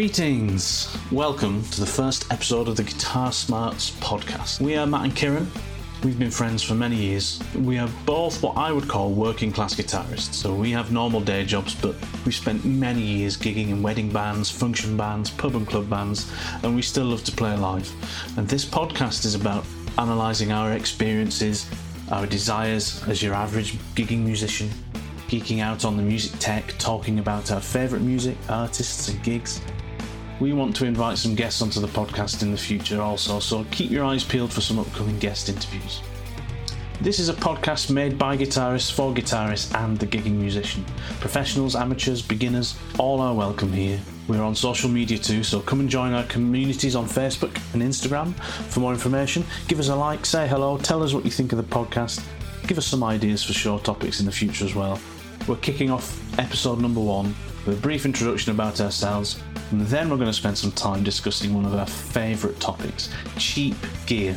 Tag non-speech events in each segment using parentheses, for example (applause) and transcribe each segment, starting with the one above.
Greetings! Welcome to the first episode of the Guitar Smarts podcast. We are Matt and Kiran. We've been friends for many years. We are both what I would call working class guitarists. So we have normal day jobs, but we've spent many years gigging in wedding bands, function bands, pub and club bands, and we still love to play live. And this podcast is about analysing our experiences, our desires as your average gigging musician, geeking out on the music tech, talking about our favourite music, artists, and gigs. We want to invite some guests onto the podcast in the future also, so keep your eyes peeled for some upcoming guest interviews. This is a podcast made by guitarists for guitarists and the gigging musician. Professionals, amateurs, beginners, all are welcome here. We're on social media too, so come and join our communities on Facebook and Instagram for more information. Give us a like, say hello, tell us what you think of the podcast, give us some ideas for show topics in the future as well. We're kicking off episode number one with a brief introduction about ourselves, and then we're going to spend some time discussing one of our favourite topics cheap gear.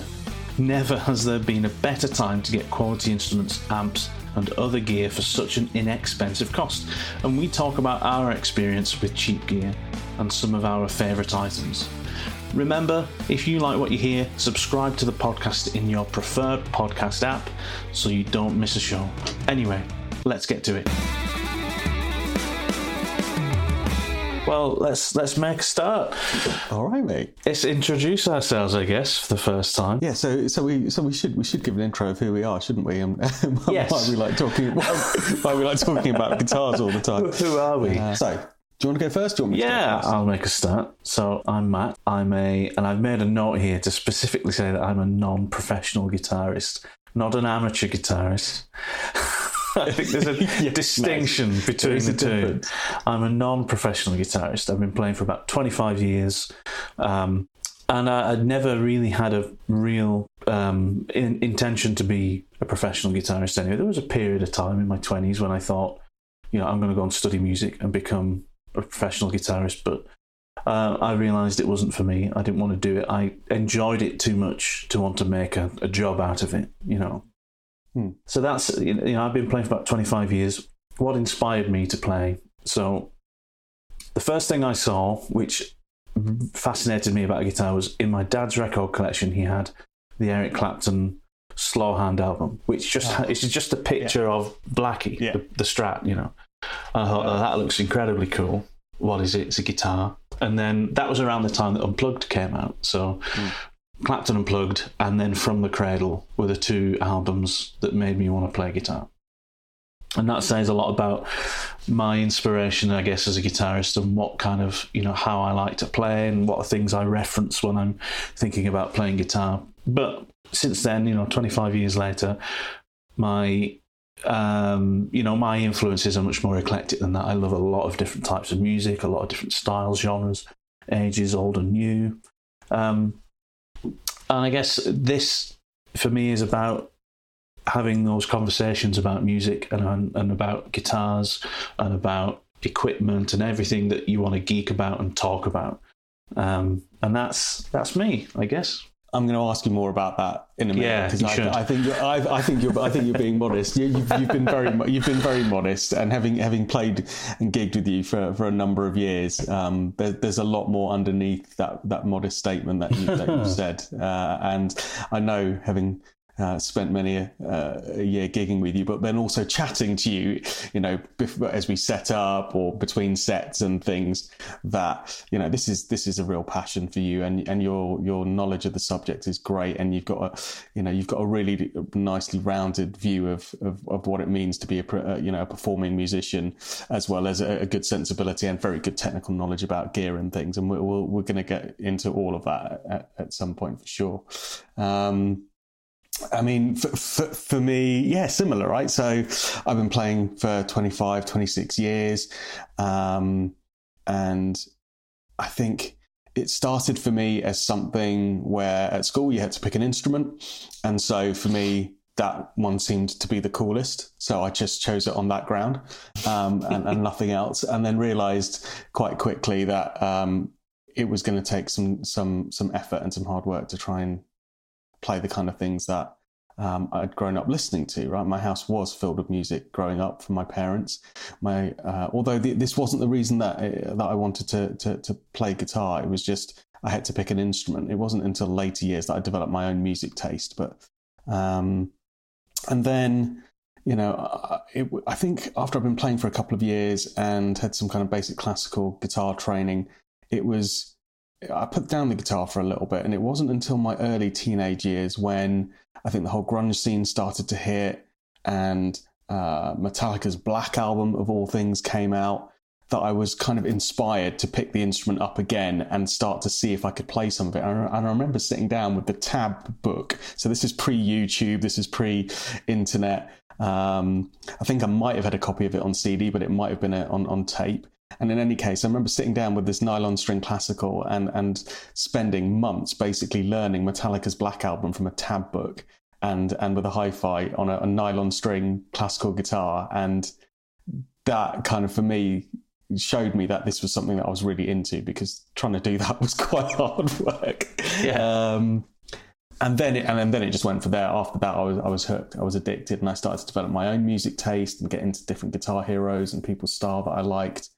Never has there been a better time to get quality instruments, amps, and other gear for such an inexpensive cost. And we talk about our experience with cheap gear and some of our favourite items. Remember, if you like what you hear, subscribe to the podcast in your preferred podcast app so you don't miss a show. Anyway, let's get to it. Well, let's let's make a start. All right, mate. Let's introduce ourselves, I guess, for the first time. Yeah, so so we so we should we should give an intro of who we are, shouldn't we? And (laughs) Yes. why we like talking why, why we like talking about guitars all the time. (laughs) Who are we? Uh, so, do you want to go first? Do you want me to Yeah? I'll make a start. So I'm Matt. I'm a, and I've made a note here to specifically say that I'm a non-professional guitarist, not an amateur guitarist. (laughs) I think there's a (laughs) Yes, distinction between the two. difference. I'm a non-professional guitarist. I've been playing for about 25 years, um, and I, I'd never really had a real um, in, intention to be a professional guitarist. Anyway, there was a period of time in my 20s when I thought, you know, I'm going to go and study music and become a professional guitarist, but uh, I realised it wasn't for me. I didn't want to do it. I enjoyed it too much to want to make a, a job out of it, you know. Hmm. So that's, you know, I've been playing for about 25 years. What inspired me to play? So the first thing I saw, which fascinated me about a guitar, was in my dad's record collection, he had the Eric Clapton Slow Hand album, which just Oh. it's just a picture of Blackie, Yeah. the, the Strat, you know. I thought, oh, that looks incredibly cool. What is it? It's a guitar. And then that was around the time that Unplugged came out. So Hmm. Clapton Unplugged and then From the Cradle were the two albums that made me want to play guitar. And that says a lot about my inspiration, I guess, as a guitarist and what kind of, you know, how I like to play and what are things I reference when I'm thinking about playing guitar. But since then, you know, 25 years later, my um, you know, my influences are much more eclectic than that. I love a lot of different types of music, a lot of different styles, genres, ages, old and new. Um, and I guess this, for me, is about having those conversations about music and and about guitars and about equipment and everything that you want to geek about and talk about. Um, and that's that's me, I guess. I'm going to ask you more about that in a minute Yeah, because I. I think you're, I, I think you're I think you're being modest. You, you've, you've been very you've been very modest, and having having played and gigged with you for, for a number of years, um, there, there's a lot more underneath that, that modest statement that you, that you (laughs) said. Uh, and I know having uh, spent many a, uh, a year gigging with you, but then also chatting to you, you know, as we set up or between sets and things, that you know this is this is a real passion for you, and and your your knowledge of the subject is great, and you've got a you know you've got a really nicely rounded view of of, of what it means to be a uh, you know a performing musician, as well as a, a good sensibility and very good technical knowledge about gear and things, and we're, we're going to get into all of that at, at some point for sure. Um, I mean, for, for, for me, yeah, similar, right? So I've been playing for 25, 26 years. Um, and I think it started for me as something where at school you had to pick an instrument. And so for me, that one seemed to be the coolest. So I just chose it on that ground um, and, and (laughs) nothing else. And then realized quite quickly that um, it was going to take some, some, some effort and some hard work to try and play the kind of things that um, I'd grown up listening to. Right, my house was filled with music growing up from my parents. My uh, although the, this wasn't the reason that uh, that I wanted to, to to play guitar. It was just I had to pick an instrument. It wasn't until later years that I developed my own music taste. But um, and then you know, it, I think after I've been playing for a couple of years and had some kind of basic classical guitar training, it was I put down the guitar for a little bit, and it wasn't until my early teenage years when I think the whole grunge scene started to hit, and uh, Metallica's Black album of all things came out. That I was kind of inspired to pick the instrument up again and start to see if I could play some of it. And I, remember sitting down with the tab book. So this is pre YouTube, this is pre internet. Um, I think I might have had a copy of it on CD, but it might have been on on tape. And in any case, I remember sitting down with this nylon string classical and and spending months basically learning Metallica's Black album from a tab book and and with a hi-fi on a, a nylon string classical guitar. And that kind of for me showed me that this was something that I was really into because trying to do that (laughs) was quite hard work. Yeah. Um, and then it, and then it just went for there. After that, I was I was hooked. I was addicted, and I started to develop my own music taste and get into different guitar heroes and people's style that I liked.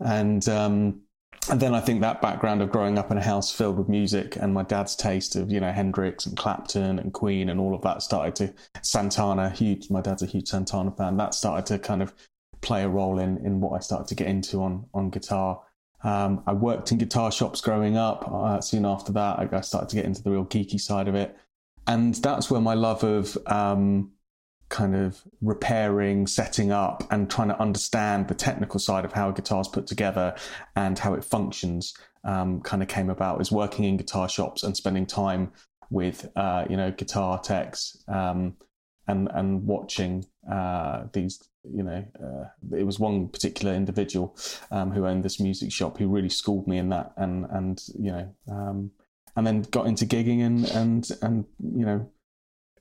And um, and then I think that background of growing up in a house filled with music and my dad's taste of you know Hendrix and Clapton and Queen and all of that started to Santana. Huge. My dad's a huge Santana fan. That started to kind of play a role in in what I started to get into on on guitar. Um, I worked in guitar shops growing up. Uh, soon after that, I, I started to get into the real geeky side of it, and that's where my love of um, kind of repairing, setting up, and trying to understand the technical side of how a guitar is put together and how it functions um, kind of came about. Is working in guitar shops and spending time with uh, you know guitar techs um, and and watching uh, these you know uh, it was one particular individual um, who owned this music shop. Who really schooled me in that and and you know um, and then got into gigging and and and you know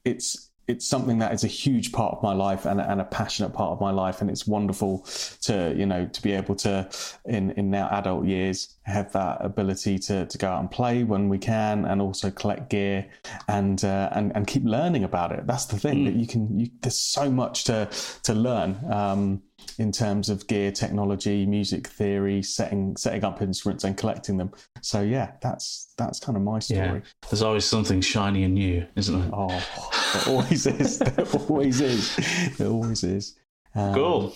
it's it's something that is a huge part of my life and, and a passionate part of my life. And it's wonderful to you know to be able to in in now adult years have that ability to to go out and play when we can and also collect gear and uh, and and keep learning about it. That's the thing that you can you, there's so much to to learn. Um in terms of gear technology music theory setting setting up instruments and collecting them so yeah that's that's kind of my story Yeah. There's always something shiny and new, isn't there? Oh, there always is. (laughs) There always is. There always is. Um, Cool.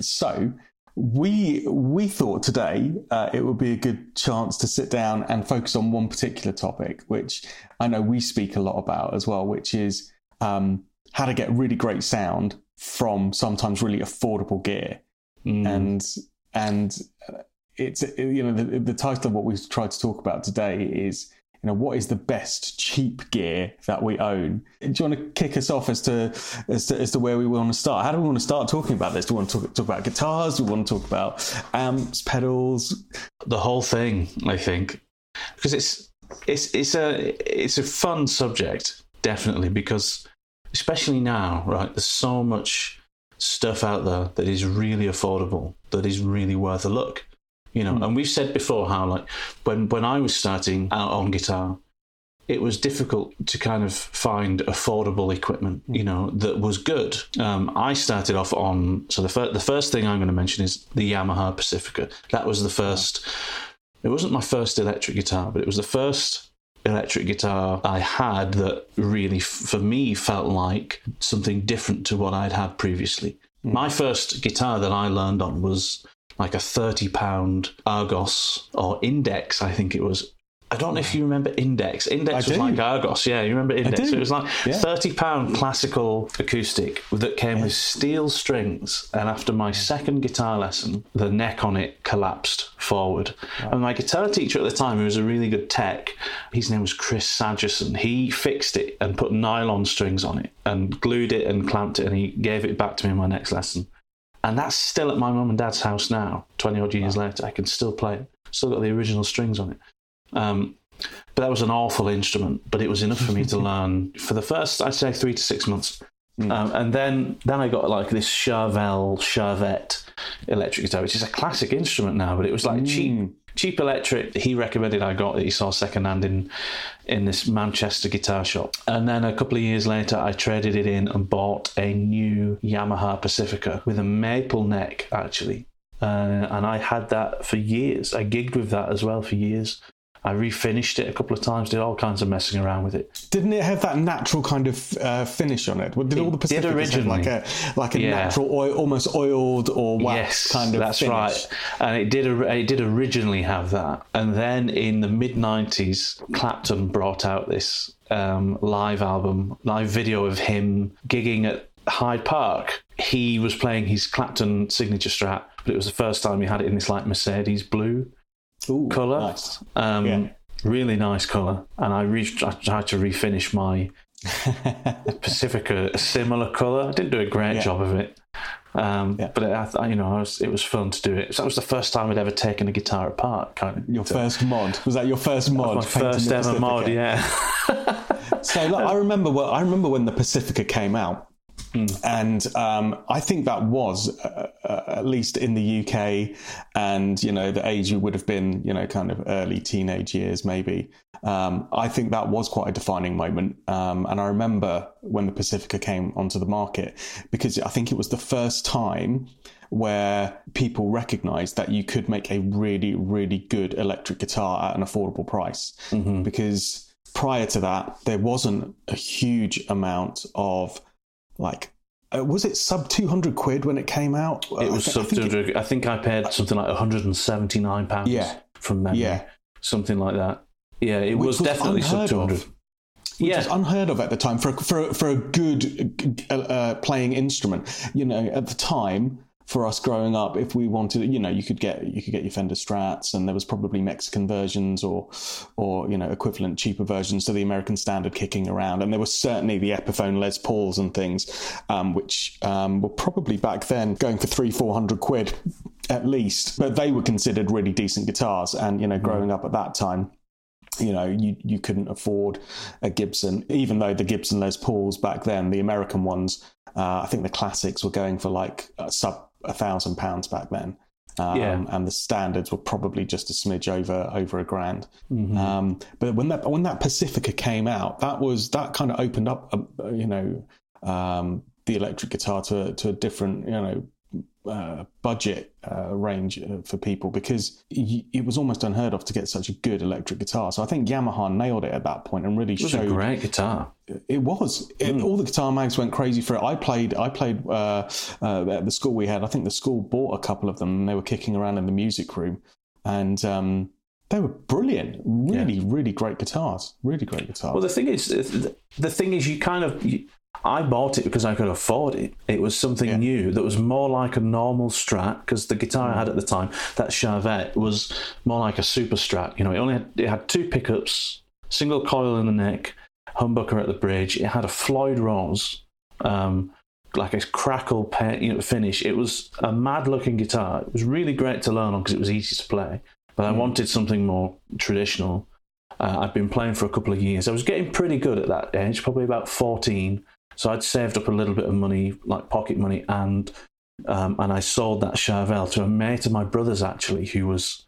So we we thought today uh, it would be a good chance to sit down and focus on one particular topic, which I know we speak a lot about as well, which is um, how to get really great sound from sometimes really affordable gear. Mm. and and uh, it's you know the, the title of what we've tried to talk about today is you know what is the best cheap gear that we own? Do you want to kick us off as to as to, as to where we want to start? How do we want to start talking about this? Do we want to talk, talk about guitars? Do we want to talk about amps pedals? The whole thing, I think, because it's it's it's a it's a fun subject, definitely, because especially now, right? There's so much stuff out there that is really affordable, that is really worth a look. You know, and we've said before how like when when I was starting out on guitar, it was difficult to kind of find affordable equipment, you know, that was good. Um, I started off on so the first the first thing I'm going to mention is the Yamaha Pacifica. That was the first. It wasn't my first electric guitar, but it was the first electric guitar I had that really, for me, felt like something different to what I'd had previously. Hmm. My first guitar that I learned on was like a 30 pound Argos or Index, I think it was. I don't know if you remember Index. Index I was do. like Argos, yeah. You remember Index? It was like Yeah. thirty pound classical acoustic that came with steel strings. And after my second guitar lesson, the neck on it collapsed forward. And my guitar teacher at the time, who was a really good tech, his name was Chris Sagerson. He fixed it and put nylon strings on it and glued it and clamped it, and he gave it back to me in my next lesson. And that's still at my mum and dad's house now, 20 odd years later. I can still play it. Still got the original strings on it. Um, but that was an awful instrument, but it was enough for me to (laughs) learn for the first, I'd say, three to six months. Um, and then, then I got like this Charvel Charvette electric guitar, which is a classic instrument now, but it was like cheap, cheap electric. He recommended I got it. He saw secondhand in in this Manchester guitar shop. And then a couple of years later, I traded it in and bought a new Yamaha Pacifica with a maple neck, actually. Uh, and I had that for years. I gigged with that as well for years. I refinished it a couple of times, did all kinds of messing around with it. Didn't it have that natural kind of uh, finish on it? Did all the did Pacificas have originally. like a like a Yeah. natural oil, almost oiled or wax yes, kind of that's finish? right. And it did it did originally have that, and then in the mid '90s, Clapton brought out this um, live album, live video of him gigging at Hyde Park. He was playing his Clapton signature Strat, but it was the first time he had it in this like Mercedes blue Ooh, color. Nice. Um, Yeah. Really nice color, and I reached. I tried to refinish my (laughs) Pacifica a similar color. I didn't do a great Yeah. job of it, um, Yeah. but it, I, th- you know, I was, it was fun to do it. So that was the first time I'd ever taken a guitar apart. Kind of Your first mod was that your first mod? my first ever mod. Yeah, (laughs) So like, I remember. Well, I remember when the Pacifica came out. Hmm. And um, I think that was, uh, uh, at least in the UK, and you know the age you would have been, you know, kind of early teenage years, maybe. Um, I think that was quite a defining moment. Um, and I remember when the Pacifica came onto the market because I think it was the first time where people recognized that you could make a really, really good electric guitar at an affordable price. Because prior to that, there wasn't a huge amount of like, uh, was it sub 200 quid when it came out? it was I thi- I sub think it- 200. I think I paid something like 179 pounds. Yeah. from memory. Yeah. something like that. Yeah, it was, was definitely sub 200. of. which Yeah, is unheard of at the time for a, for a, for a good uh, uh, playing instrument. You know, at the time for us growing up, if we wanted, you know, you could get you could get your Fender Strats, and there was probably Mexican versions or or you know equivalent cheaper versions to the American standard kicking around, and there were certainly the Epiphone Les Pauls and things, um, which um, were probably back then going for three four hundred quid at least, but they were considered really decent guitars, and you know, growing up at that time you know, you, you couldn't afford a Gibson, even though the Gibson Les Pauls back then, the American ones, uh, I think the classics were going for like sub a thousand pounds back then. Um, Yeah. and the standards were probably just a smidge over over a grand. Mm-hmm. Um, but when that when that Pacifica came out, that was that kind of opened up, uh, you know, um, the electric guitar to to a different, you know, uh, budget uh, range uh, for people because it was almost unheard of to get such a good electric guitar. So I think Yamaha nailed it at that point and really it was a showed great guitar. it was. It, All the guitar mags went crazy for it. I played. I played uh, uh, at the school we had. I think the school bought a couple of them, and they were kicking around in the music room, and um, they were brilliant. Really, really great guitars. Really great guitars. Well, the thing is, the the thing is, you kind of. You, I bought it because I could afford it. It was something Yeah. new that was more like a normal Strat because the guitar I had at the time, that Charvette, was more like a super Strat. You know, it only had, it had two pickups, single coil in the neck, humbucker at the bridge. It had a Floyd Rose, um, like a crackle pe- you know, finish. It was a mad looking guitar. It was really great to learn on because it was easy to play. But I wanted something more traditional. Uh, I'd been playing for a couple of years. I was getting pretty good at that age, probably about 14. So I'd saved up a little bit of money, like pocket money, and um, and I sold that Charvel to a mate of my brother's actually, who was,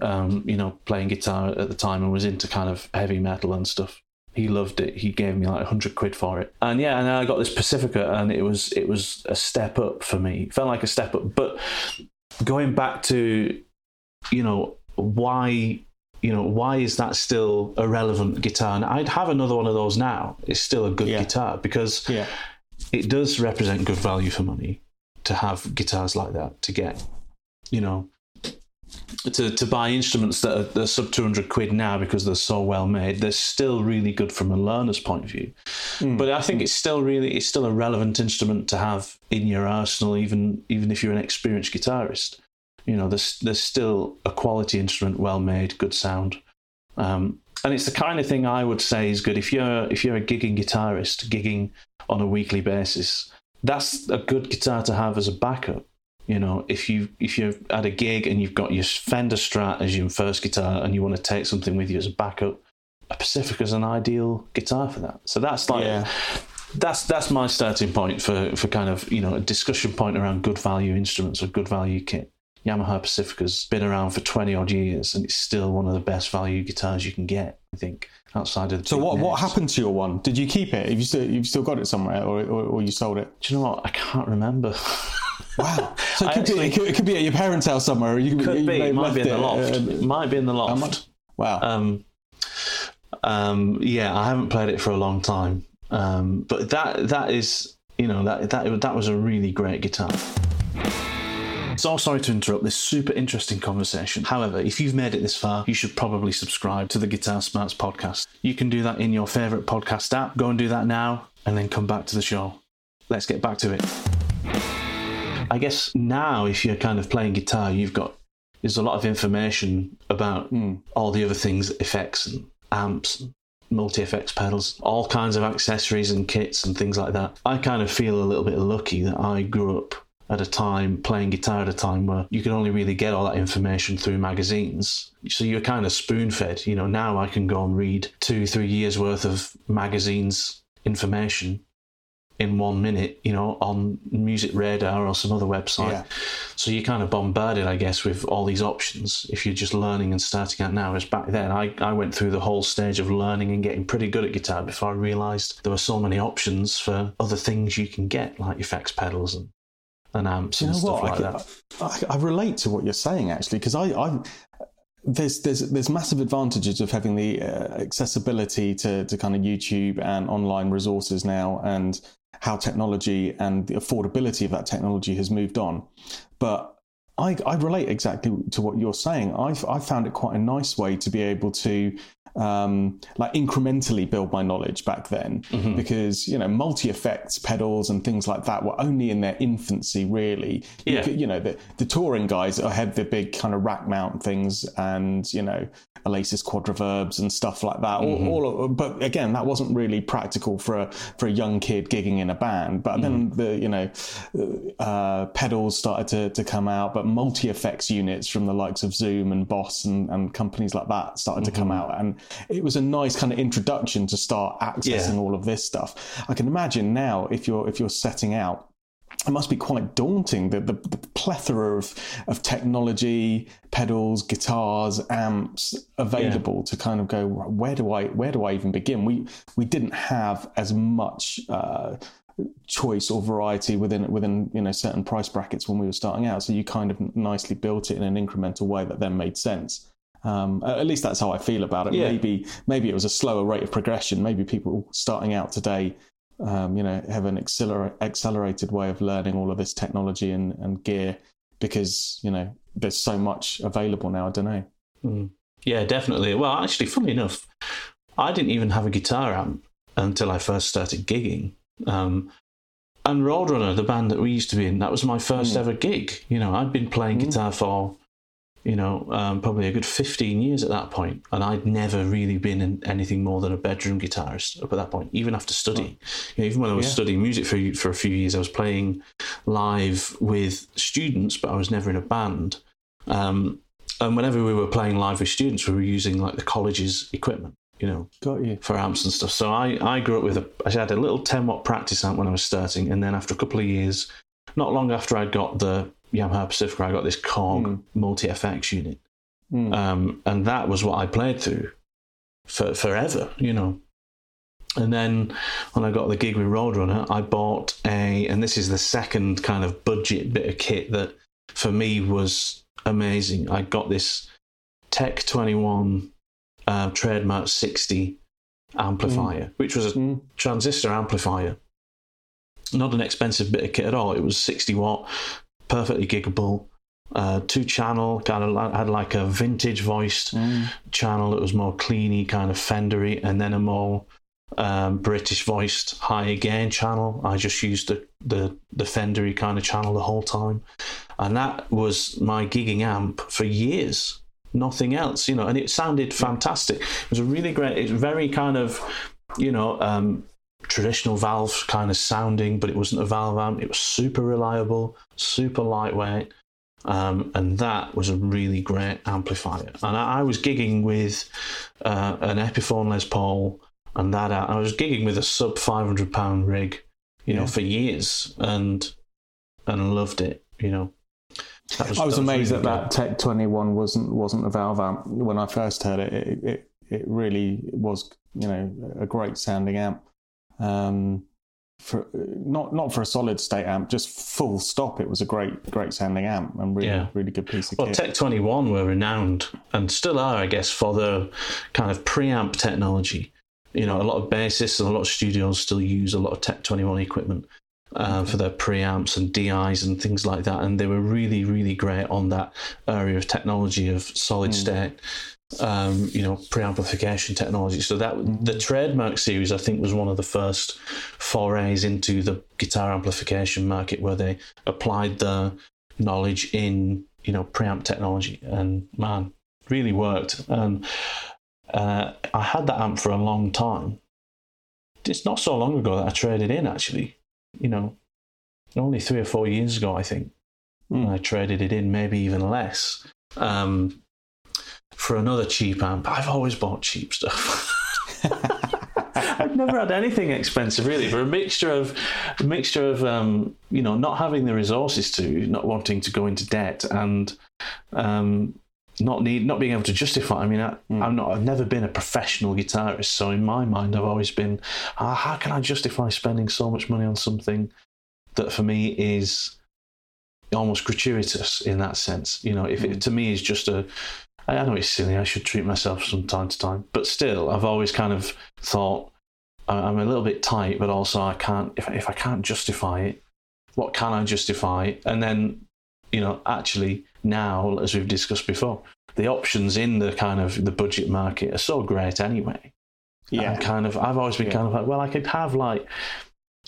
um, you know, playing guitar at the time and was into kind of heavy metal and stuff. He loved it. He gave me like hundred quid for it, and yeah, and I got this Pacifica, and it was it was a step up for me. It felt like a step up, but going back to, you know, why you know, why is that still a relevant guitar? And I'd have another one of those now. It's still a good Yeah. guitar because Yeah. it does represent good value for money to have guitars like that to get, you know, to, to buy instruments that are, that are sub 200 quid now because they're so well made. They're still really good from a learner's point of view. Hmm. But I think it's still really, it's still a relevant instrument to have in your arsenal, even, even if you're an experienced guitarist you know there's there's still a quality instrument well made good sound um, and it's the kind of thing i would say is good if you're if you're a gigging guitarist gigging on a weekly basis that's a good guitar to have as a backup you know if you if you're at a gig and you've got your fender strat as your first guitar and you want to take something with you as a backup a Pacifica pacifica's an ideal guitar for that so that's like Yeah. that's that's my starting point for for kind of you know a discussion point around good value instruments or good value kit. Yamaha Pacifica's been around for twenty odd years, and it's still one of the best value guitars you can get. I think outside of the So what what happened to your one? Did you keep it? Have you still you've still got it somewhere, or or, or you sold it? Do you know what? I can't remember. (laughs) Wow. So it could, be, it, could, it could be at your parents' house somewhere. Or you Could you be. It might be in the loft. it, uh, It might be in the how loft. much? Wow. Um, um, yeah, I haven't played it for a long time, um, but that that is you know that that that was a really great guitar. So sorry to interrupt this super interesting conversation. However, if you've made it this far, you should probably subscribe to the Guitar Smarts podcast. You can do that in your favorite podcast app. Go and do that now, and then come back to the show. Let's get back to it. I guess now, if you're kind of playing guitar, you've got there's a lot of information about hmm. all the other things, effects and amps, multi effects pedals, all kinds of accessories and kits and things like that. I kind of feel a little bit lucky that I grew up at a time playing guitar at a time where you could only really get all that information through magazines. So you're kind of spoon fed. You know, now I can go and read two, three years worth of magazines information in one minute, you know, on Music Radar or some other website. Yeah. So you're kind of bombarded, I guess, with all these options if you're just learning and starting out now. As back then, I, I went through the whole stage of learning and getting pretty good at guitar before I realised there were so many options for other things you can get, like effects pedals and, and amps you and know stuff what? like I, that. I, I relate to what you're saying actually because I, I there's there's there's massive advantages of having the uh, accessibility to to kind of YouTube and online resources now and how technology and the affordability of that technology has moved on, but. I, I relate exactly to what you're saying. I've I found it quite a nice way to be able to um, like incrementally build my knowledge back then Mm-hmm. because you know multi effects pedals and things like that were only in their infancy really you, Yeah. could- you know the, the touring guys had the big kind of rack mount things and you know Alesis Quadraverbs and stuff like that Mm-hmm. all, all of, but again that wasn't really practical for a for a young kid gigging in a band but then Mm-hmm. the you know uh, pedals started to, to come out, but multi effects units from the likes of Zoom and Boss and, and companies like that started to come Mm-hmm. out. And it was a nice kind of introduction to start accessing Yeah. all of this stuff. I can imagine now if you're if you're setting out. It must be quite daunting the, the, the plethora of, of technology, pedals, guitars, amps available to kind of go where do I where do I even begin? We we didn't have as much uh, choice or variety within within you know certain price brackets when we were starting out. So you kind of nicely built it in an incremental way that then made sense. Um, at least that's how I feel about it. Yeah. Maybe maybe it was a slower rate of progression. Maybe people starting out today, um, you know, have an acceler- accelerated way of learning all of this technology and, and gear because you know there's so much available now. I don't know. Mm. Yeah, definitely. Well, actually, funny enough, I didn't even have a guitar amp until I first started gigging. Um, and Roadrunner, the band that we used to be in, that was my first Mm. ever gig. You know, I'd been playing Mm. guitar for, you know, um, probably a good 15 years at that point, and I'd never really been in anything more than a bedroom guitarist up at that point, even after studying. You know, even when I was Yeah. studying music for for a few years, I was playing live with students, but I was never in a band. Um, and whenever we were playing live with students, we were using like the college's equipment. You know, got you for amps and stuff. So I, I grew up with a, I had a little 10 watt practice amp when I was starting. And then after a couple of years, not long after I got the Yamaha Pacifica, I got this Korg mm. multi FX unit. Mm. Um, and that was what I played through for forever, you know. And then when I got the gig with Roadrunner, I bought a, and this is the second kind of budget bit of kit that for me was amazing. I got this Tech 21 uh, trademark 60 amplifier, mm. which was a mm. transistor amplifier. Not an expensive bit of kit at all. It was 60 watt, perfectly giggable. Uh, two channel, kind of had like a vintage voiced mm. channel that was more cleany, kind of Fendery, and then a more um, British voiced high gain channel. I just used the, the the Fendery kind of channel the whole time, and that was my gigging amp for years nothing else, you know, and it sounded fantastic. It was a really great, it's very kind of, you know, um, traditional valve kind of sounding, but it wasn't a valve amp. It was super reliable, super lightweight. Um, and that was a really great amplifier. And I, I was gigging with uh, an Epiphone Les Paul, and that uh, I was gigging with a sub five hundred pound rig, you yeah. know, for years, and and loved it, you know. Was, I was, amazed that that Tech 21 wasn't wasn't a valve amp when I first heard it. It, it, it really was, you know, a great sounding amp. Um, for not not for a solid state amp, just full stop. It was a great great sounding amp and really yeah. really good piece of well, kit. Tech Twenty One were renowned and still are, I guess, for the kind of preamp technology. You know, a lot of bassists and a lot of studios still use a lot of Tech Twenty One equipment uh, for their preamps and DIs and things like that. And they were really, really great on that area of technology of solid mm. state, um, you know, preamplification technology. So that mm. the trademark series, I think, was one of the first forays into the guitar amplification market where they applied the knowledge in, you know, preamp technology. And man, really worked. And uh, I had that amp for a long time. It's not so long ago that I traded in actually you know, only three or four years ago, I think. Mm. I traded it in, maybe even less, um, for another cheap amp. I've always bought cheap stuff. I've never had anything expensive really. For a mixture of a mixture of um, you know not having the resources to, not wanting to go into debt, and um, not need not being able to justify. I mean, I, am hmm. not. I've never been a professional guitarist, so in my mind, I've always been, ah, how can I justify spending so much money on something that for me is almost gratuitous in that sense? You know, if it hmm. to me is just a, I know it's silly. I should treat myself from time to time, but still, I've always kind of thought I'm a little bit tight, but also I can't. If if I can't justify it, what can I justify? And then, you know, actually now, as we've discussed before, the options in the kind of the budget market are so great anyway. Yeah. And kind of, I've always been yeah. kind of like, well, I could have like,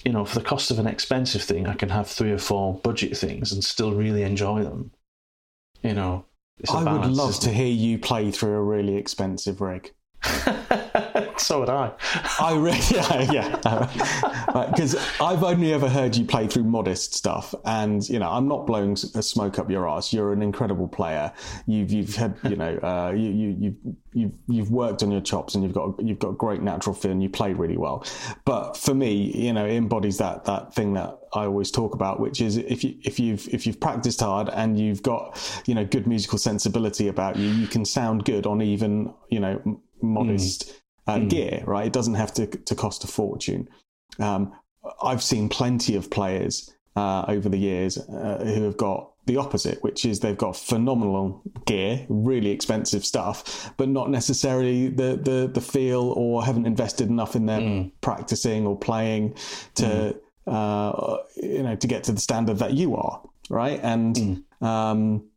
you know, for the cost of an expensive thing, I can have three or four budget things and still really enjoy them. You know, I balance, would love to hear you play through a really expensive rig. (laughs) (laughs) so would I. (laughs) I really, (laughs) yeah, yeah. Because I've only ever heard you play through modest stuff, and you know, I'm not blowing a smoke up your ass. You're an incredible player. You've you've had you know uh, you you you've you've you've worked on your chops, and you've got you've got great natural feel, and you play really well. But for me, you know, it embodies that that thing that I always talk about, which is if you if you've if you've practiced hard and you've got you know good musical sensibility about you, you can sound good on even you know modest. Mm uh, mm. gear, right? It doesn't have to, to cost a fortune. Um, I've seen plenty of players uh, over the years uh, who have got the opposite, which is they've got phenomenal gear, really expensive stuff, but not necessarily the the, the feel or haven't invested enough in their mm. practicing or playing to mm. uh, you know to get to the standard that you are, right? And mm. um,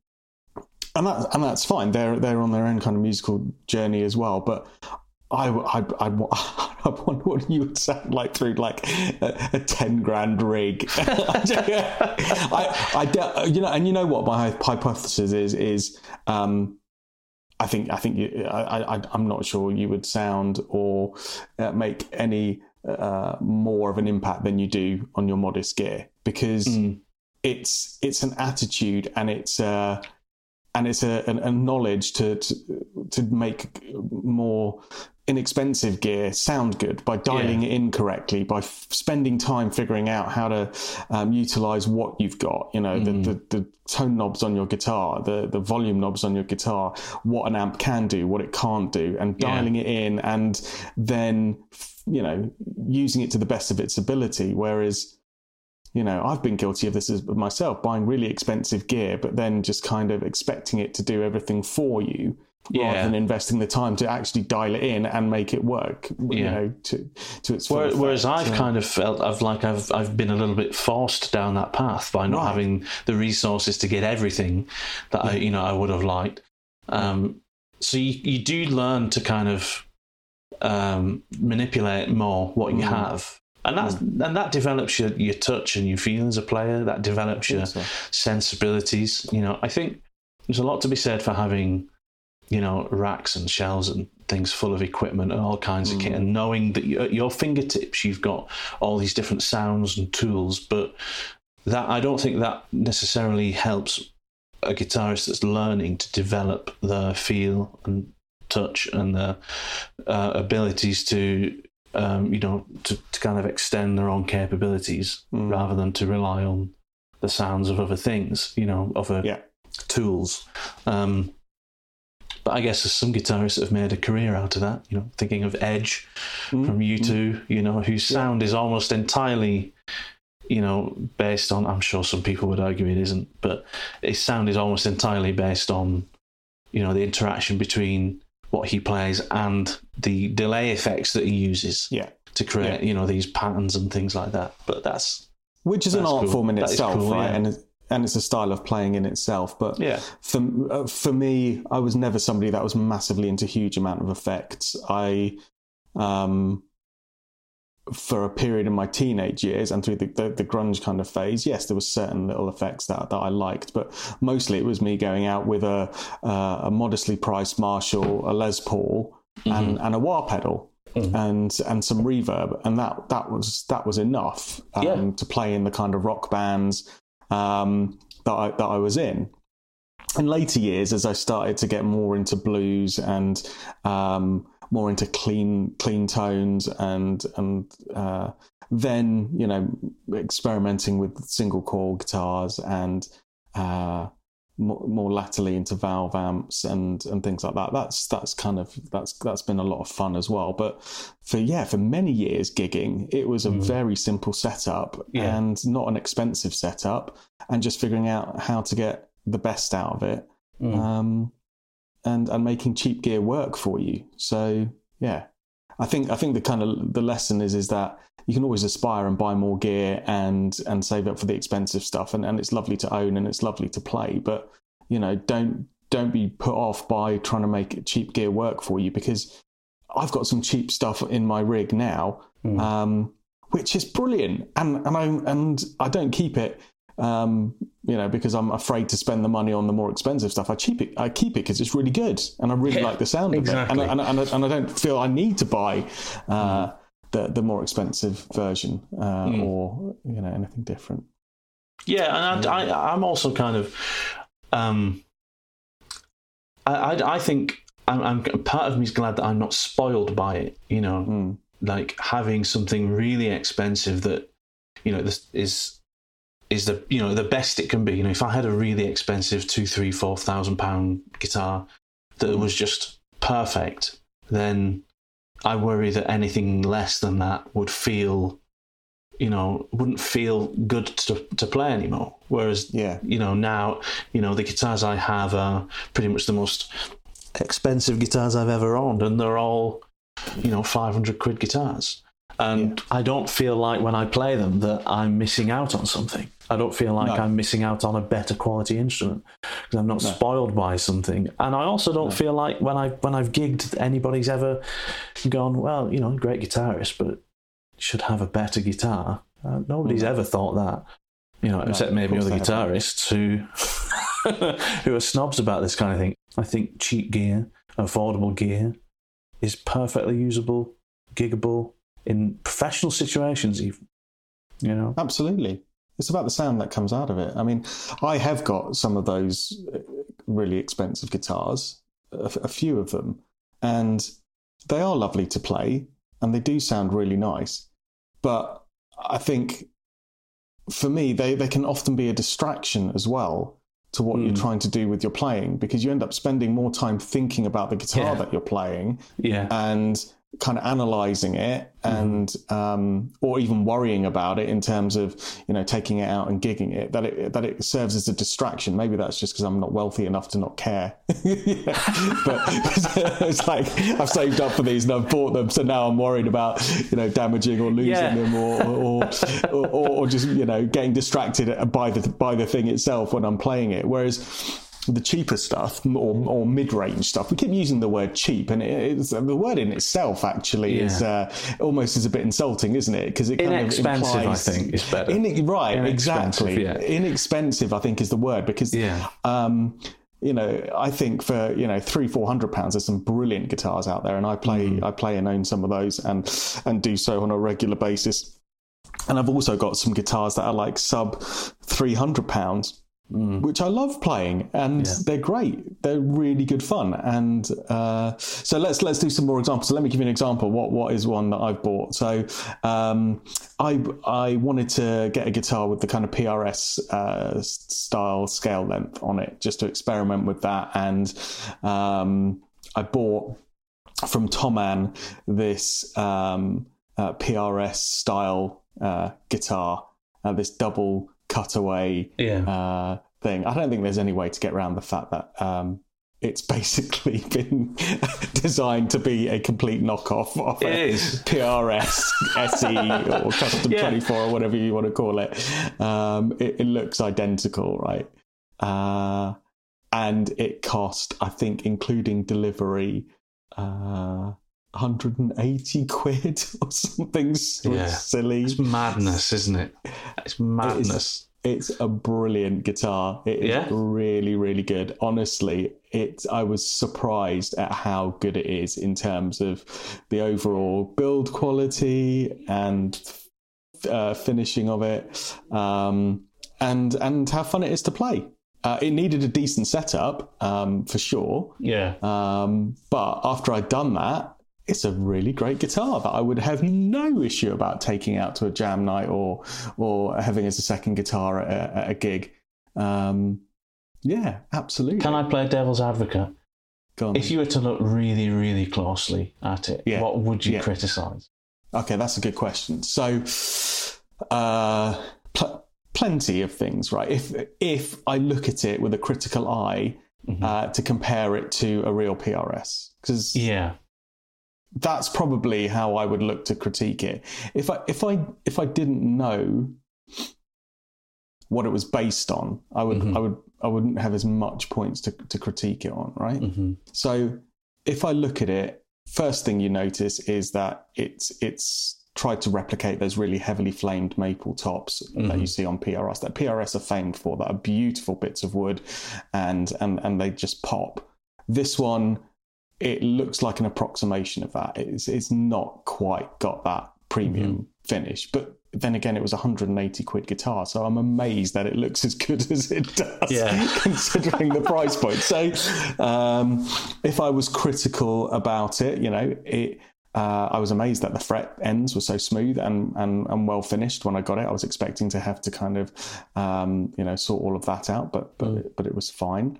and that and that's fine. They're they're on their own kind of musical journey as well. But I, I, I, (laughs) I wonder what you would sound like through like a, a ten grand rig. (laughs) I, I, you know, and you know what my hypothesis is is um, I think I think you, I, I am not sure you would sound or uh, make any uh, more of an impact than you do on your modest gear because mm. it's it's an attitude and it's uh, and it's a, a, a knowledge to, to to make more inexpensive gear sound good by dialing yeah. it in correctly, by f- spending time figuring out how to um, utilize what you've got. You know, mm. the, the, the, tone knobs on your guitar, the, the volume knobs on your guitar, what an amp can do, what it can't do, and dialing yeah. it in and then, you know, using it to the best of its ability. Whereas, you know, I've been guilty of this as myself, buying really expensive gear, but then just kind of expecting it to do everything for you yeah. rather than investing the time to actually dial it in and make it work. Yeah. You know, to to its whereas, whereas I've yeah. kind of felt I've like I've I've been a little bit forced down that path by not right. having the resources to get everything that I you know I would have liked. Um, so you you do learn to kind of um, manipulate more what you mm. have. And that mm. and that develops your, your touch and your feel as a player. That develops your so. sensibilities. You know, I think there's a lot to be said for having you know, racks and shelves and things full of equipment and all kinds mm. of kit, mm. and knowing that at your fingertips you've got all these different sounds and tools, but that I don't think that necessarily helps a guitarist that's learning to develop their feel and touch and their uh, abilities to um, you know to, to kind of extend their own capabilities mm. rather than to rely on the sounds of other things you know other yeah. tools um, but I guess there's some guitarists that have made a career out of that. You know, thinking of Edge mm. from U2, mm. you know, whose sound yeah. is almost entirely, you know, based on. I'm sure some people would argue it isn't, but his sound is almost entirely based on, you know, the interaction between what he plays and the delay effects that he uses. Yeah. To create, yeah. you know, these patterns and things like that. But that's which is an art cool. form in that itself, cool, right? Yeah. And and it's a style of playing in itself. But yeah. for uh, for me, I was never somebody that was massively into huge amount of effects. I, um, for a period in my teenage years and through the, the, the, grunge kind of phase, yes, there was certain little effects that, that I liked, but mostly it was me going out with a uh, a modestly priced Marshall, a Les Paul, mm-hmm. and, and a wah pedal. Mm. and and some reverb, and that that was that was enough um, yeah. to play in the kind of rock bands um, that I, that I was in. In later years, as I started to get more into blues and um, more into clean clean tones and and uh, then you know experimenting with single coil guitars and uh, more, more latterly into valve amps and and things like that. That's that's kind of that's that's been a lot of fun as well. But for yeah, for many years gigging, it was a mm. very simple setup yeah. and not an expensive setup, and just figuring out how to get the best out of it, mm. um, and and making cheap gear work for you. So yeah, I think I think the kind of the lesson is is that you can always aspire and buy more gear and and save up for the expensive stuff and, and it's lovely to own and it's lovely to play but you know don't don't be put off by trying to make cheap gear work for you because I've got some cheap stuff in my rig now mm. um, which is brilliant and and I and I don't keep it um, you know, because I'm afraid to spend the money on the more expensive stuff. I keep it. I keep it because it's really good, and I really yeah, like the sound exactly. of it. And, and, and, and, I don't feel I need to buy uh, mm. the the more expensive version uh, mm. or you know anything different. Yeah, and I, I, am also kind of, um, I, I, I think I'm, I'm, part of me is glad that I'm not spoiled by it. You know, mm. like having something really expensive that you know this is is the you know the best it can be. You know, if I had a really expensive two, three, four thousand pound guitar that was just perfect, then I worry that anything less than that would feel, you know, wouldn't feel good to to play anymore. Whereas, yeah, you know, now you know the guitars I have are pretty much the most expensive guitars I've ever owned, and they're all, you know, five hundred quid guitars. And yeah. I don't feel like when I play them that I'm missing out on something. I don't feel like no. I'm missing out on a better quality instrument because I'm not no. spoiled by something. And I also don't no. feel like when I when I've gigged, anybody's ever gone, well, you know, great guitarist, but should have a better guitar. Uh, nobody's ever thought that, you know, except maybe other guitarists who (laughs) who are snobs about this kind of thing. I think cheap gear, affordable gear, is perfectly usable, giggable in professional situations, even. You know, absolutely. It's about the sound that comes out of it. I mean, I have got some of those uh, really expensive guitars, a, a few of them, and they are lovely to play and they do sound really nice. But I think for me, they, they can often be a distraction as well to what mm. you're hmm. trying to do with your playing because you end up spending more time thinking about the guitar yeah. that you're playing yeah. and kind of analyzing it mm-hmm. and mm. um, or even worrying about it in terms of you know taking it out and gigging it that it that it serves as a distraction maybe that's just because i'm not wealthy enough to not care (laughs) but (laughs) it's like i've saved up for these and i've bought them so now i'm worried about you know damaging or losing yeah. them or or, or or just you know getting distracted by the by the thing itself when i'm playing it whereas the cheaper stuff or, or mid-range stuff. We keep using the word cheap, and it's, the word in itself actually yeah. is uh, almost is a bit insulting, isn't it? Because it kind inexpensive, of implies, I think, is better. In, right, exactly. Yeah. Inexpensive, I think, is the word because yeah. Um, you know, I think for you know three, four hundred pounds, there's some brilliant guitars out there, and I play, mm. I play and own some of those, and and do so on a regular basis. And I've also got some guitars that are like sub three hundred pounds, Mm. which I love playing, and yeah. they're great. They're really good fun. And uh, so let's let's do some more examples. So let me give you an example. What what is one that I've bought? So um, I I wanted to get a guitar with the kind of PRS uh, style scale length on it, just to experiment with that. And um, I bought from Thomann this um, uh, PRS style uh, guitar, uh, this double cutaway yeah. uh, thing. I don't think there's any way to get around the fact that um, it's (laughs) basically been (laughs) designed to be a complete knockoff of it a is. PRS (laughs) SE or Custom yeah. 24 or whatever you want to call it. Um, it, it, looks identical, right? Uh, and it cost, I think, including delivery, uh, 180 quid (laughs) or something yeah. silly. It's madness, isn't it? It's madness. It's, it's a brilliant guitar. It is yeah? really, really good. Honestly, it. I was surprised at how good it is in terms of the overall build quality and uh, finishing of it, um, and and how fun it is to play. Uh, it needed a decent setup um, for sure. Yeah. Um, but after I'd done that, it's a really great guitar that I would have no issue about taking out to a jam night or or having as a second guitar at a, at a gig. Um, yeah, absolutely. Can I play devil's advocate? If you were to look really, really closely at it, yeah. what would you yeah. criticize? Okay, that's a good question. So, uh, pl- plenty of things, right? If if I look at it with a critical eye mm-hmm. uh, to compare it to a real PRS, because yeah, that's probably how I would look to critique it. If I if I if I didn't know what it was based on, I would mm-hmm. I would I wouldn't have as much points to to critique it on, right? Mm-hmm. So if I look at it, first thing you notice is that it's it's tried to replicate those really heavily flamed maple tops mm-hmm. that you see on PRS. That PRS are famed for that are beautiful bits of wood, and and and they just pop. This one it looks like an approximation of that. It's, it's not quite got that premium mm-hmm. finish, but then again, it was 180 quid guitar, so I'm amazed that it looks as good as it does, yeah. (laughs) considering the price point. So, um, if I was critical about it, you know, it. Uh, I was amazed that the fret ends were so smooth and, and, and well finished when I got it. I was expecting to have to kind of, um, you know, sort all of that out, but but mm. but it was fine.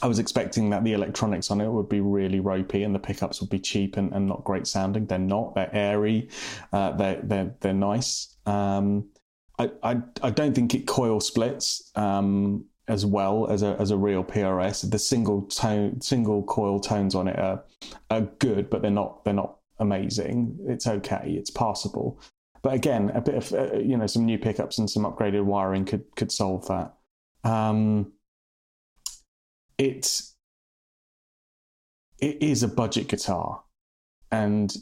I was expecting that the electronics on it would be really ropey and the pickups would be cheap and, and not great sounding. They're not. They're airy. Uh, they're they're they're nice. Um, I, I I don't think it coil splits um, as well as a as a real PRS. The single tone single coil tones on it are are good, but they're not they're not amazing. It's okay. It's passable. But again, a bit of uh, you know some new pickups and some upgraded wiring could could solve that. Um, it's it is a budget guitar, and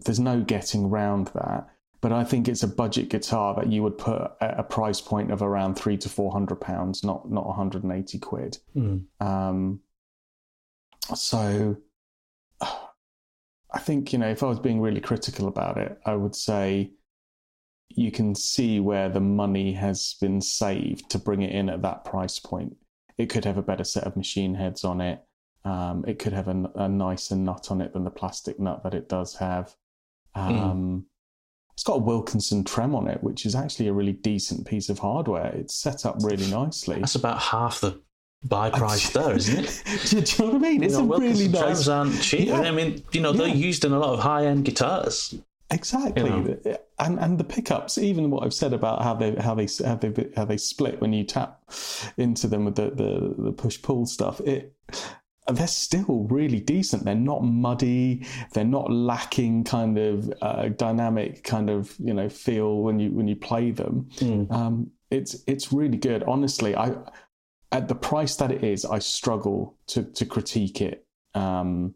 there's no getting around that. But I think it's a budget guitar that you would put at a price point of around three to four hundred pounds, not not 180 quid. Mm. Um, so I think you know if I was being really critical about it, I would say you can see where the money has been saved to bring it in at that price point it could have a better set of machine heads on it. Um, it could have a, a, nicer nut on it than the plastic nut that it does have. Hmm. Um, mm. It's got a Wilkinson trem on it, which is actually a really decent piece of hardware. It's set up really nicely. That's about half the buy price there, isn't it? (laughs) do, do, you know what I mean? It's you know, a really nice. Trems aren't cheap. Yeah. I mean, you know, they're used in a lot of high end guitars. Exactly, you know? and and the pickups. Even what I've said about how they how they how they how they split when you tap into them with the the, the push pull stuff. It they're still really decent. They're not muddy. They're not lacking kind of uh, dynamic kind of you know feel when you when you play them. Mm. Um, it's it's really good. Honestly, I at the price that it is, I struggle to to critique it. Um,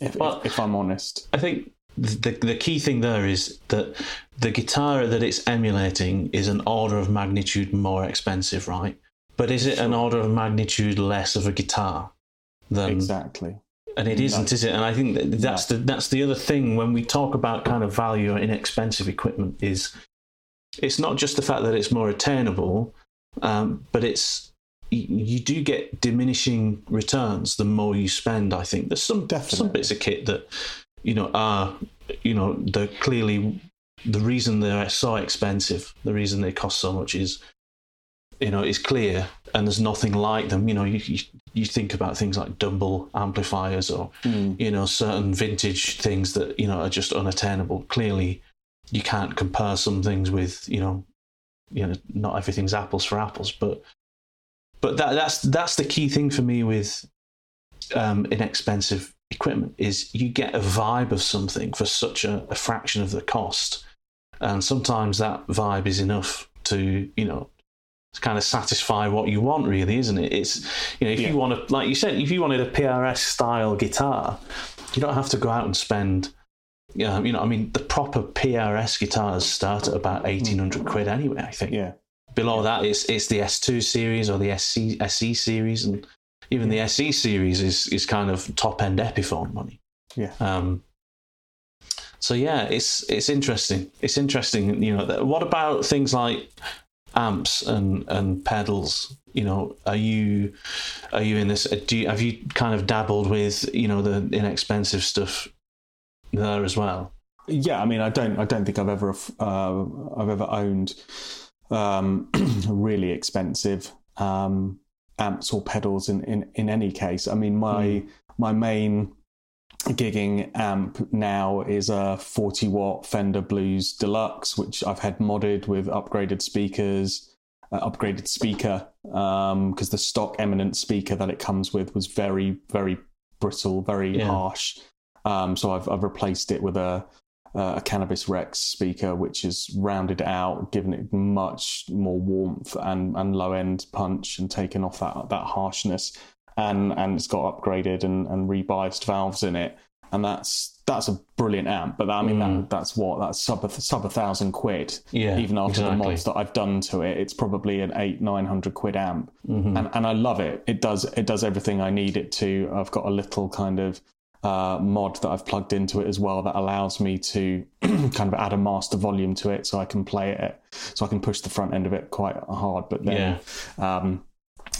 if, well, if, if I'm honest, I think the the key thing there is that the guitar that it's emulating is an order of magnitude more expensive, right? But is it an order of magnitude less of a guitar than exactly? And it isn't, is it? And I think that that's the that's the other thing when we talk about kind of value or inexpensive equipment is it's not just the fact that it's more attainable, um, but it's you do get diminishing returns the more you spend. I think there's some Definitely. some bits of kit that you know are you know they're clearly the reason they're so expensive, the reason they cost so much is you know, is clear and there's nothing like them. You know, you, you, you think about things like Dumble amplifiers or, mm. you know, certain vintage things that, you know, are just unattainable. Clearly, you can't compare some things with, you know, you know, not everything's apples for apples, but but that, that's that's the key thing for me with um, inexpensive equipment is you get a vibe of something for such a, a fraction of the cost, and sometimes that vibe is enough to you know to kind of satisfy what you want, really, isn't it? It's you know, if yeah. you want to, like you said, if you wanted a PRS style guitar, you don't have to go out and spend. Yeah, you know, I mean, the proper PRS guitars start at about hmm. eighteen hundred quid anyway. I think. Yeah. Below that, it's it's the S2 series or the SC SE series, and even the SE series is is kind of top end Epiphone money. Yeah. Um, so yeah, it's it's interesting. It's interesting. You know, what about things like amps and and pedals you know are you are you in this do you have you kind of dabbled with you know the inexpensive stuff there as well yeah i mean i don't i don't think i've ever uh, i've ever owned um, (clears throat) really expensive um, amps or pedals in, in in any case i mean my mm. my main gigging amp now is a 40 watt Fender Blues Deluxe, which I've had modded with upgraded speakers, uh, upgraded speaker, because um, the stock Eminence speaker that it comes with was very, very brittle, very yeah. harsh. Um, so I've, I've replaced it with a, a Cannabis Rex speaker, which is rounded out, given it much more warmth and, and low end punch, and taken off that that harshness and and it's got upgraded and, and rebiased valves in it, and that's that's a brilliant amp. But I mean, mm. that, that's what that's sub a, sub a thousand quid. Yeah, even after exactly. the mods that I've done to it, it's probably an eight nine hundred quid amp, mm-hmm. and and I love it. It does it does everything I need it to. I've got a little kind of uh, mod that I've plugged into it as well that allows me to (clears throat) kind of add a master volume to it, so I can play it, so I can push the front end of it quite hard. But then, yeah. um,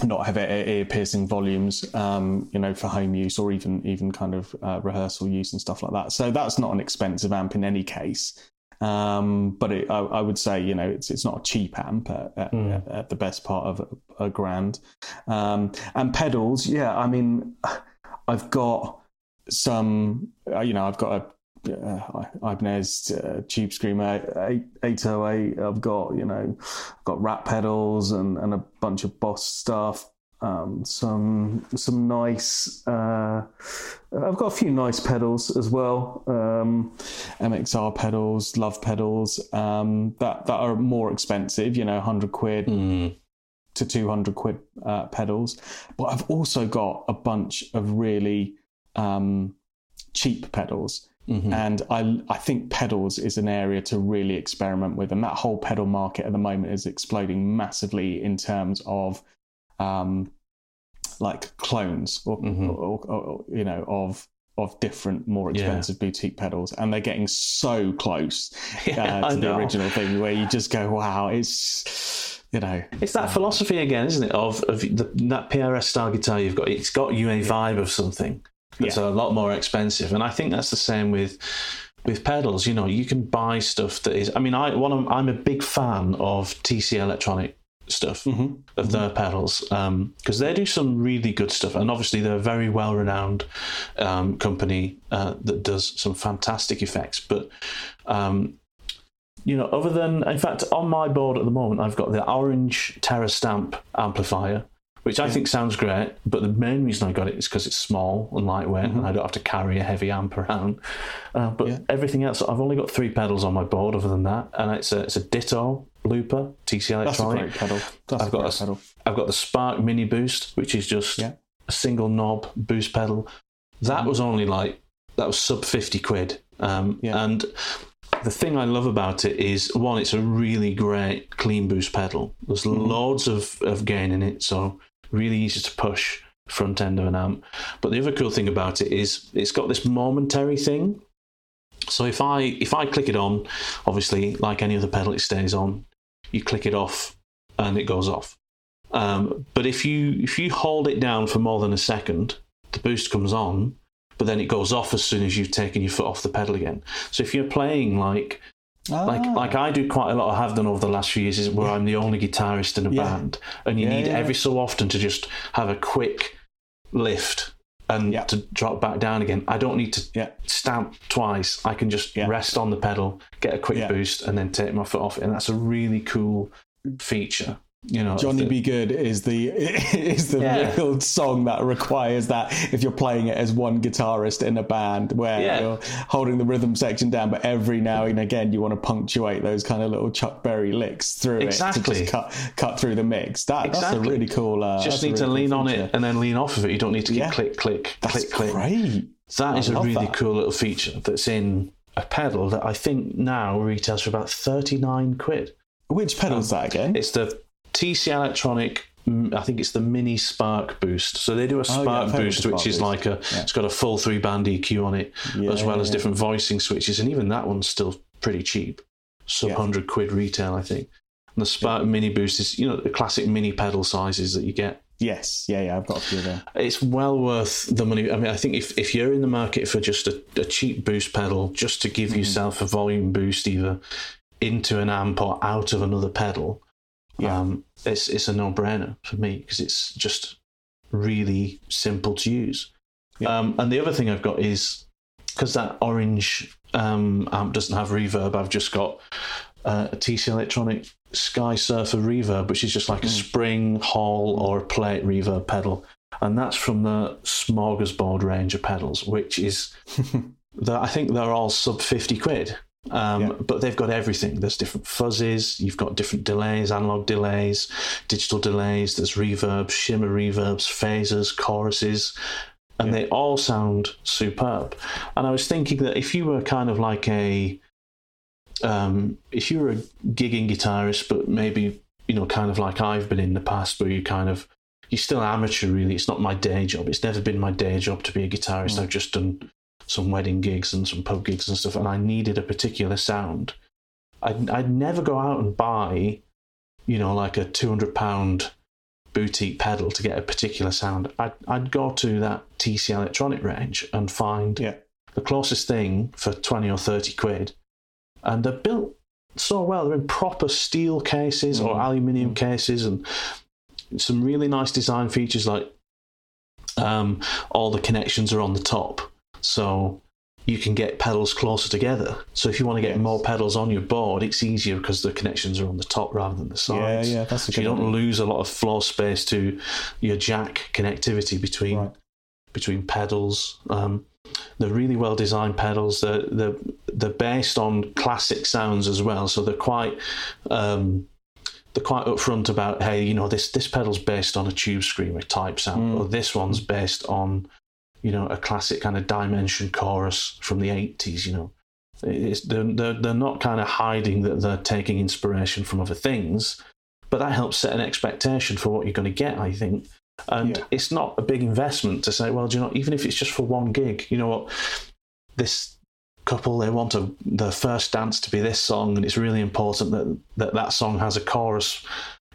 not have ear piercing volumes, um, you know, for home use or even even kind of uh, rehearsal use and stuff like that. So that's not an expensive amp in any case. Um, but it, I, I, would say, you know, it's it's not a cheap amp at, at, mm. at the best part of a, a grand. Um, and pedals, yeah, I mean, I've got some, uh, you know, I've got a uh, Ibanez uh, Tube Screamer 808. I've got, you know, I've got rat pedals and, and a bunch of Boss stuff. Um, some some nice. Uh, I've got a few nice pedals as well. Um, MXR pedals, Love pedals. Um, that that are more expensive. You know, hundred quid. Mm. To 200 quid uh, pedals, but I've also got a bunch of really um, cheap pedals Mm-hmm. And I, I think pedals is an area to really experiment with. And that whole pedal market at the moment is exploding massively in terms of um, like clones or, mm-hmm. or, or, or, you know, of of different, more expensive yeah. boutique pedals, and they're getting so close (laughs) uh, to the original thing where you just go, "Wow, it's you know, It's that philosophy again, isn't it? Of of the, that PRS style guitar you've got. It's got you a vibe of something Yeah. a lot more expensive, and I think that's the same with with pedals. You know, you can buy stuff that is. I mean, I one of, I'm a big fan of TC Electronic stuff Mhm. of their pedals because they do some really good stuff, and obviously they're a very well renowned um, company uh, that does some fantastic effects, but. Um, you know, other than, in fact, on my board at the moment, I've got the orange Terror Stamp amplifier, which I think sounds great. But the main reason I got it is because it's small and lightweight, and I don't have to carry a heavy amp (laughs) around. Uh, but Yeah. everything else, I've only got three pedals on my board. Other than that, and it's a it's a Ditto looper TC that's a Electronic. great pedal. That's I've a got great a, pedal. I've got the Spark Mini Boost, which is just Yeah. a single knob boost pedal. That Mm-hmm. was only like that was sub fifty quid. Um. And the thing I love about it is one, it's a really great clean boost pedal. There's Mm-hmm. loads of of gain in it, so really easy to push front end of an amp. But the other cool thing about it is it's got this momentary thing. So if I if I click it on, obviously like any other pedal, it stays on. You click it off, and it goes off. Um, but if you if you hold it down for more than a second, the boost comes on, but then it goes off as soon as you've taken your foot off the pedal again. So if you're playing like like Ah. like I do quite a lot, I have done over the last few years, is where I'm the only guitarist in a Yeah. band, and you Yeah, need yeah. every so often to just have a quick lift and to drop back down again. I don't need to stamp twice. I can just rest on the pedal, get a quick boost, and then take my foot off. And that's a really cool feature. You know, Johnny the- Be Good is the (laughs) is the Yeah. real song that requires that if you're playing it as one guitarist in a band where Yeah. you're holding the rhythm section down, but every now and again you want to punctuate those kind of little Chuck Berry licks through it to Exactly. just cut cut through the mix. That that's a really cool. Uh, just a need to lean on feature. it and then lean off of it. You don't need to keep Yeah. click, click, That's click, click. great. That is I a love really that. cool little feature that's in a pedal that I think now retails for about 39 quid. Which pedal's that again? It's the TC Electronic. I think it's the Mini Spark Boost. So they do a Oh, yeah, Spark heard of Boost, which is Boost. like a. It's got a full three band EQ on it, as well as Yeah. different voicing switches, and even that one's still pretty cheap, sub Yeah. hundred quid retail, I think. And the Spark Mini Boost is, you know, the classic mini pedal sizes that you get Yes, yeah, yeah. I've got a few there. it's well worth the money. I mean, I think if, if you're in the market for just a, a cheap boost pedal, just to Mm-hmm. give yourself a volume boost either into an amp or out of another pedal, Yeah. um, it's it's a no brainer for me because it's just really simple to use. Yeah. Um, and the other thing I've got is because that orange um, amp doesn't have reverb, I've just got uh, a TC Electronic Skysurfer reverb, which is just like a spring, hall, or a plate reverb pedal. And that's from the Smorgasbord range of pedals, which is, (laughs) the, I think they're all sub 50 quid. Um, Yeah. But they've got everything. There's different fuzzes, you've got different delays, analog delays, digital delays, there's reverbs, shimmer reverbs, phasers, choruses, and they all sound superb. And I was thinking that if you were kind of like a, um, if you were a gigging guitarist, but maybe you know, kind of like I've been in the past, where you kind of you're still amateur. Really, it's not my day job. It's never been my day job to be a guitarist. I've just done some wedding gigs and some pub gigs and stuff, and I needed a particular sound. I'd, I'd never go out and buy, you know, like a two hundred pound boutique pedal to get a particular sound. I'd, I'd go to that TC Electronic range and find Yeah. the closest thing for 20 or 30 quid. And they're built so well. They're in proper steel cases or Mm. aluminium cases and some really nice design features like um, all the connections are on the top. So you can get pedals closer together. So if you want to get more pedals on your board, it's easier because the connections are on the top rather than the sides. yeah, yeah, that's a So you don't idea. lose a lot of floor space to your jack connectivity between Right. between pedals. Um, they're really well designed pedals. They're, they're they're based on classic sounds as well, so they're quite um, they're quite upfront about hey, you know this this pedal's based on a tube screamer type sound, Mm. or this one's based on you know a classic kind of dimension chorus from the eighties. You know, it's, they're, they're they're not kind of hiding that they're taking inspiration from other things, but that helps set an expectation for what you're going to get. I think. And Yeah. it's not a big investment to say, well, do you know, even if it's just for one gig, you know what, this couple they want a, their first dance to be this song, and it's really important that that, that song has a chorus,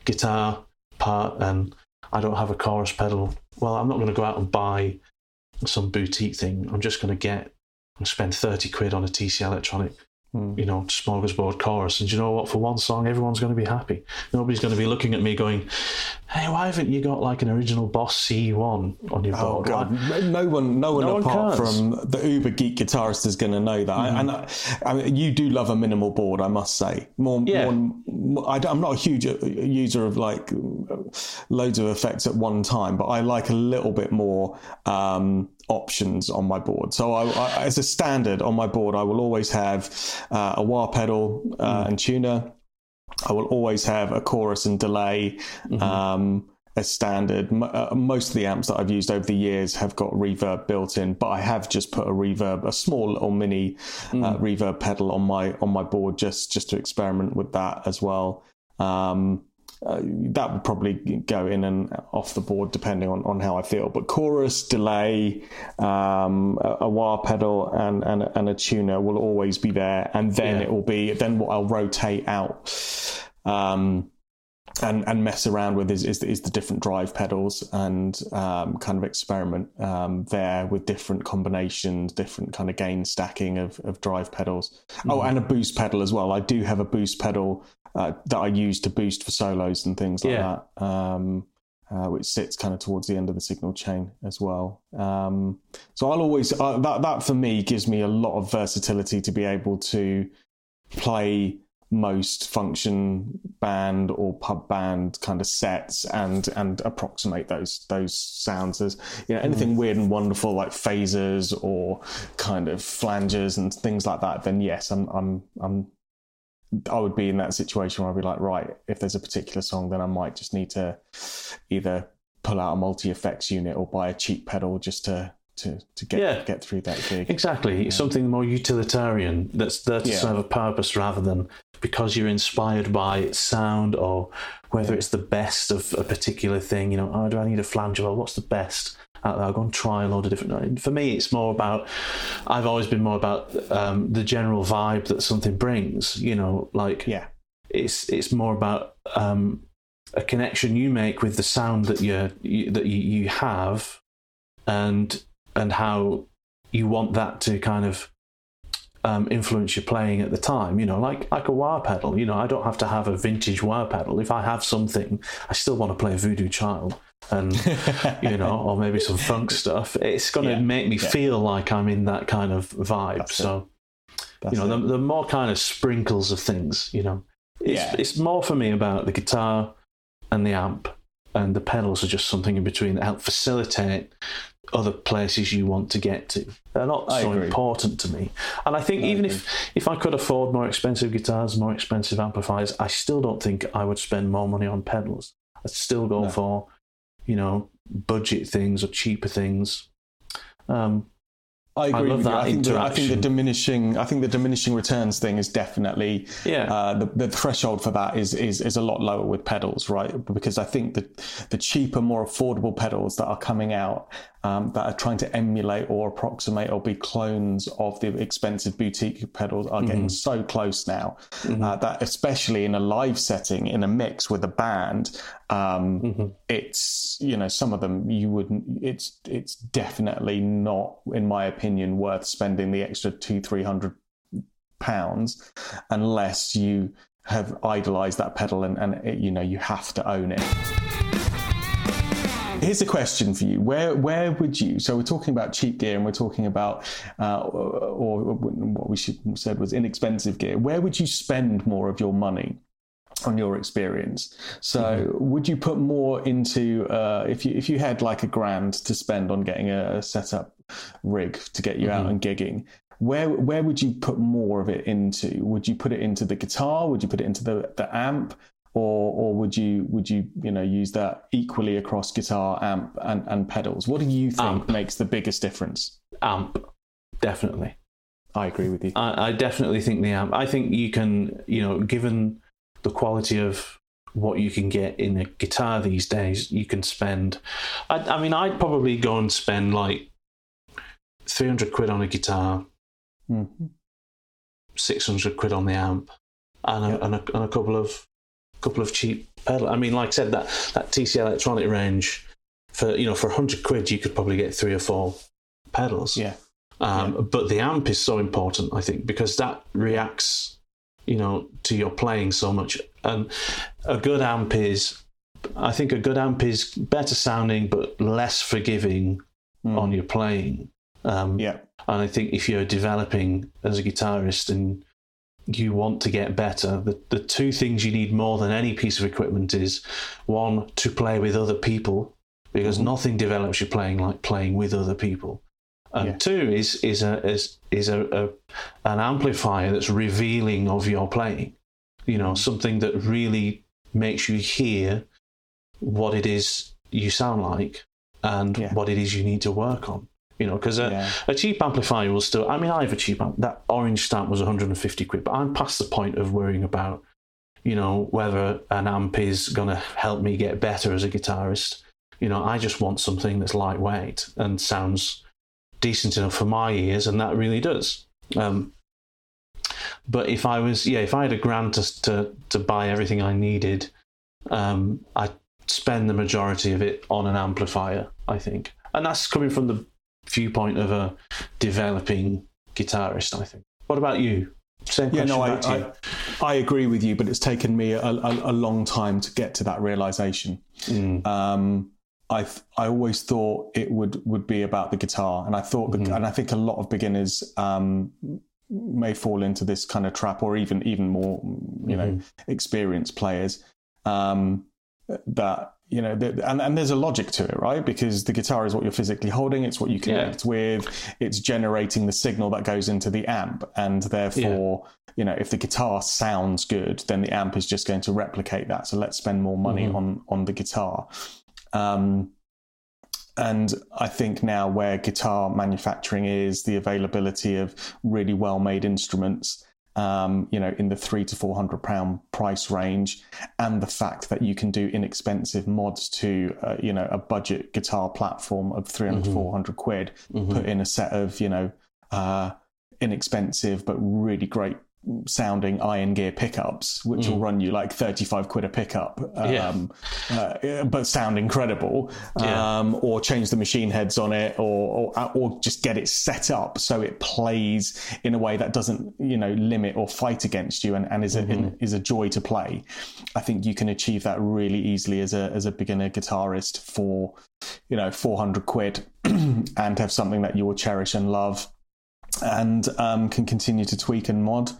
guitar part and I don't have a chorus pedal, well, I'm not going to go out and buy some boutique thing. I'm just going to get and spend 30 quid on a TC Electronic Hmm. you know, smorgasbord chorus. And you know what? For one song, everyone's going to be happy. Nobody's going to be looking at me going, "Hey, why haven't you got like an original Boss C1 on your Oh board?" god, no one, no one No apart cares. from the uber geek guitarist is going to know that. And I, I mean, you do love a minimal board, I must say. More, Yeah. more. I, am not a huge uh, user of like loads of effects at one time, but I like a little bit more um, options on my board. So, I, I, as a standard on my board, I will always have uh, a wah pedal uh, and tuner. I will always have a chorus and delay um, as standard. Uh, most of the amps that I've used over the years have got reverb built in, but I have just put a reverb, a small little mini uh, reverb pedal on my on my board just just to experiment with that as well. Um, uh, that would probably go in and off the board depending on, on how I feel. But chorus, delay, um, a, a wah pedal, and, and and a tuner will always be there, and then Yeah. it will be then what I'll rotate out. Um, and and mess around with is, is is the different drive pedals and um, kind of experiment um, there with different combinations, different kind of gain stacking of, of drive pedals. Oh, and a boost pedal as well. I do have a boost pedal uh, that I use to boost for solos and things like Yeah. that, um, uh, which sits kind of towards the end of the signal chain as well. Um, so I'll always uh, that that for me gives me a lot of versatility to be able to play most function band or pub band kind of sets and and approximate those those sounds as you know anything weird and wonderful like phasers or kind of flanges and things like that then yes i'm i'm i'm I would be in that situation where I'd be like, right, if there's a particular song, then I might just need to either pull out a multi effects unit or buy a cheap pedal just to to, to get Yeah. get through that gig. Exactly. It's something more utilitarian that's there to Yeah. serve a purpose rather than because you're inspired by sound or whether it's the best of a particular thing. You know, oh, do I need a flange? Well, what's the best out there? I'll go and try a load of different. For me, it's more about, I've always been more about um, the general vibe that something brings. You know, like Yeah. it's it's more about um, a connection you make with the sound that you, you that you, you have, and and how you want that to kind of um, influence your playing at the time. You know, like like a wah pedal. You know, I don't have to have a vintage wah pedal. If I have something, I still want to play Voodoo Child. And (laughs) you know, or maybe some funk stuff. It's going to Yeah, make me yeah. feel like I'm in that kind of vibe. That's so you know, the, the more kind of sprinkles of things, you know. It's, Yeah. it's more for me about the guitar and the amp, and the pedals are just something in between that help facilitate other places you want to get to. They're not I so agree. important to me. And I think I even agree. if, if I could afford more expensive guitars, more expensive amplifiers, I still don't think I would spend more money on pedals. I'd still go No. for, you know, budget things or cheaper things. Um, I agree love with you. that I think, the, I think the diminishing, I think the diminishing returns thing is definitely yeah. uh, the, the threshold for that is, is is a lot lower with pedals, right? Because I think that the cheaper, more affordable pedals that are coming out um, that are trying to emulate or approximate or be clones of the expensive boutique pedals are getting so close now uh, that, especially in a live setting, in a mix with a band, um, it's you know some of them you wouldn't. It's it's definitely not, in my opinion, worth spending the extra two three hundred pounds unless you have idolized that pedal and, and it, you know you have to own it here's a question for you. Where where would you so we're talking about cheap gear and we're talking about uh, or, or what we should said was inexpensive gear. Where would you spend more of your money on your experience? So would you put more into uh, if you if you had like a grand to spend on getting a, a setup rig to get you out and gigging where where would you put more of it into? Would you put it into the guitar? Would you put it into the the amp or or would you would you you know use that equally across guitar amp and, and pedals what do you think Amp. makes the biggest difference amp, definitely. i agree with you I, I definitely think the amp. I think you can, you know, given the quality of what you can get in a guitar these days, you can spend. I, I mean, I'd probably go and spend like three hundred quid on a guitar, Mhm. six hundred quid on the amp, and a, Yep. and, a, and a couple of couple of cheap pedal. I mean, like I said, that that TC Electronic range for you know for hundred quid you could probably get three or four pedals. Yeah. Um, Yeah. But the amp is so important, I think, because that reacts, you know, to your playing so much. And a good amp is, I think, a good amp is better sounding but less forgiving Mm. on your playing. Um, Yeah. and I think if you're developing as a guitarist and you want to get better, the, the two things you need more than any piece of equipment is one, to play with other people, because Mm-hmm. nothing develops your playing like playing with other people. And Yeah. two is is a is is a, a an amplifier that's revealing of your playing. You know, something that really makes you hear what it is you sound like and Yeah. what it is you need to work on. You know, because a, Yeah. a cheap amplifier will still. I mean, I have a cheap amp. That orange stamp was 150 quid, but I'm past the point of worrying about, you know, whether an amp is going to help me get better as a guitarist. You know, I just want something that's lightweight and sounds decent enough for my ears, and that really does. Um, but if I was, yeah, if I had a grant to to, to buy everything I needed, um, I'd spend the majority of it on an amplifier. I think, and that's coming from the viewpoint of a developing guitarist. I think. What about you? Same Yeah, no, I, back to you. I, I agree with you, but it's taken me a, a, a long time to get to that realization. Mm, Um, I I always thought it would would be about the guitar, and I thought, Mhm. and I think a lot of beginners um, may fall into this kind of trap, or even even more, you know, experienced players. Um, that you know, th- and and there's a logic to it, right? Because the guitar is what you're physically holding; it's what you Yeah. connect with. It's generating the signal that goes into the amp, and therefore, you know, if the guitar sounds good, then the amp is just going to replicate that. So let's spend more money Mhm. on on the guitar. Um, and I think now where guitar manufacturing is, the availability of really well made instruments, um, you know, in the three to four hundred pound price range, and the fact that you can do inexpensive mods to, uh, you know, a budget guitar platform of 300, Mhm. 400 quid, Mhm. put in a set of, you know, uh, inexpensive but really great sounding iron gear pickups, which will run you like 35 quid a pickup, Yeah. um, uh, but sound incredible. Yeah. Um, or change the machine heads on it, or, or or just get it set up so it plays in a way that doesn't, you know, limit or fight against you, and, and is a is a joy to play. I think you can achieve that really easily as a as a beginner guitarist for, you know, 400 quid, (clears throat) and have something that you will cherish and love and um, can continue to tweak and mod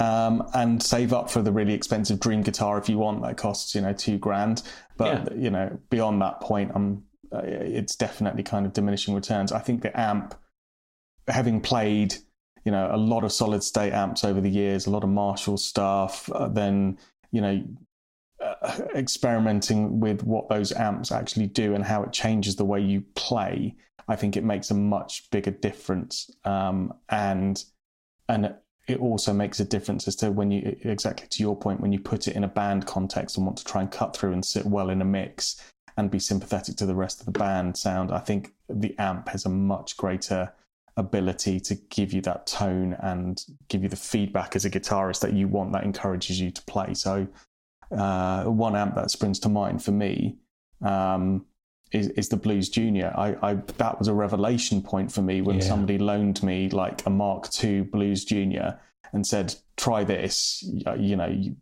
um, and save up for the really expensive dream guitar if you want that costs you know two grand. But you know beyond that point um, uh, it's definitely kind of diminishing returns. I think the amp having played you know a lot of solid state amps over the years a lot of marshall stuff uh, then you know (laughs) experimenting with what those amps actually do and how it changes the way you play I think it makes a much bigger difference, um, and and it also makes a difference as to when you exactly to your point when you put it in a band context and want to try and cut through and sit well in a mix and be sympathetic to the rest of the band sound. I think the amp has a much greater ability to give you that tone and give you the feedback as a guitarist that you want that encourages you to play. So uh, one amp that springs to mind for me. Um, is, is the Blues Junior. I, I that was a revelation point for me when Yeah. somebody loaned me like a Mark II Blues Junior and said, "Try this. You, know, you,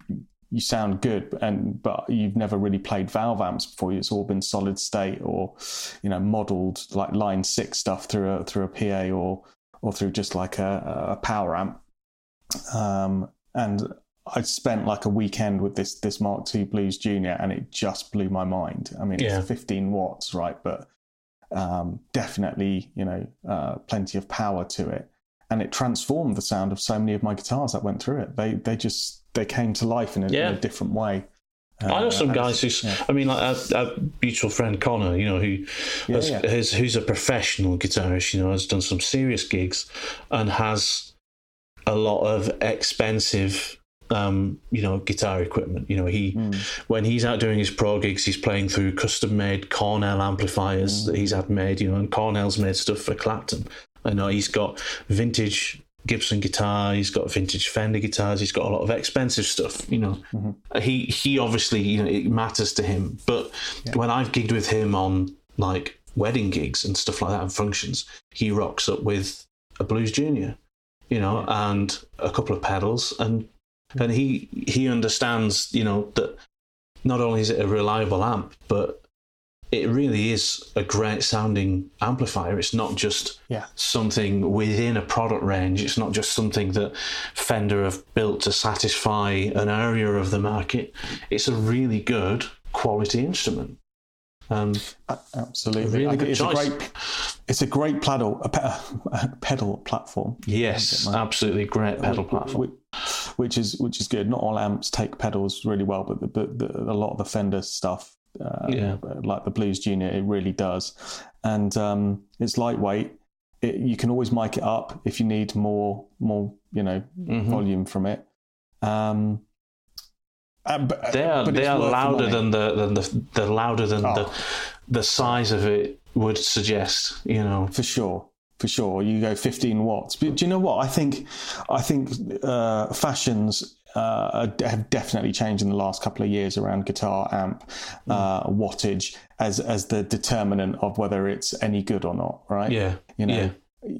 you sound good, and but you've never really played valve amps before. It's all been solid state or you know modeled like line six stuff through a through a PA or or through just like a, a power amp." Um, and I spent like a weekend with this this Mark II Blues Junior, and it just blew my mind. I mean, Yeah. it's 15 watts, right? But um, definitely, you know, uh, plenty of power to it, and it transformed the sound of so many of my guitars that went through it. They they just they came to life in a, Yeah. in a different way. I know Uh, some guys who, yeah. I mean, like our, our mutual friend Connor, you know, who Yeah, has, yeah. has- who's a professional guitarist, you know, has done some serious gigs and has a lot of expensive, um, you know, guitar equipment. You know, he Mm. when he's out doing his pro gigs, he's playing through custom-made Cornell amplifiers Mm. that he's had made. You know, and Cornell's made stuff for Clapton. I know he's got vintage Gibson guitar, he's got vintage Fender guitars, he's got a lot of expensive stuff. You know, mm-hmm. he he obviously you know it matters to him. But yeah. when I've gigged with him on like wedding gigs and stuff like that and functions, he rocks up with a Blues Junior, you know, yeah. and a couple of pedals, and and he he understands you know that not only is it a reliable amp, but it really is a great sounding amplifier. It's not just yeah. something within a product range. It's not just something that Fender have built to satisfy an area of the market. It's a really good quality instrument. Um, Absolutely, really good it's choice. a great, it's a great pedal, (laughs) a pedal platform. Yes, absolutely great pedal platform. Which, is which is good. Not all amps take pedals really well, but the, but the, a lot of the Fender stuff uh, yeah. like the Blues Junior, it really does. And um, it's lightweight. It, you can always mic it up if you need more, more, you know, mm-hmm. volume from it. Um, uh, but, they are they are louder than the than the the louder than oh. the the size of it would suggest. You know, for sure for sure. You go 15 watts. But do you know what? I think I think uh, fashions uh, have definitely changed in the last couple of years around guitar amp uh, wattage as as the determinant of whether it's any good or not, right? Yeah, you know. Yeah.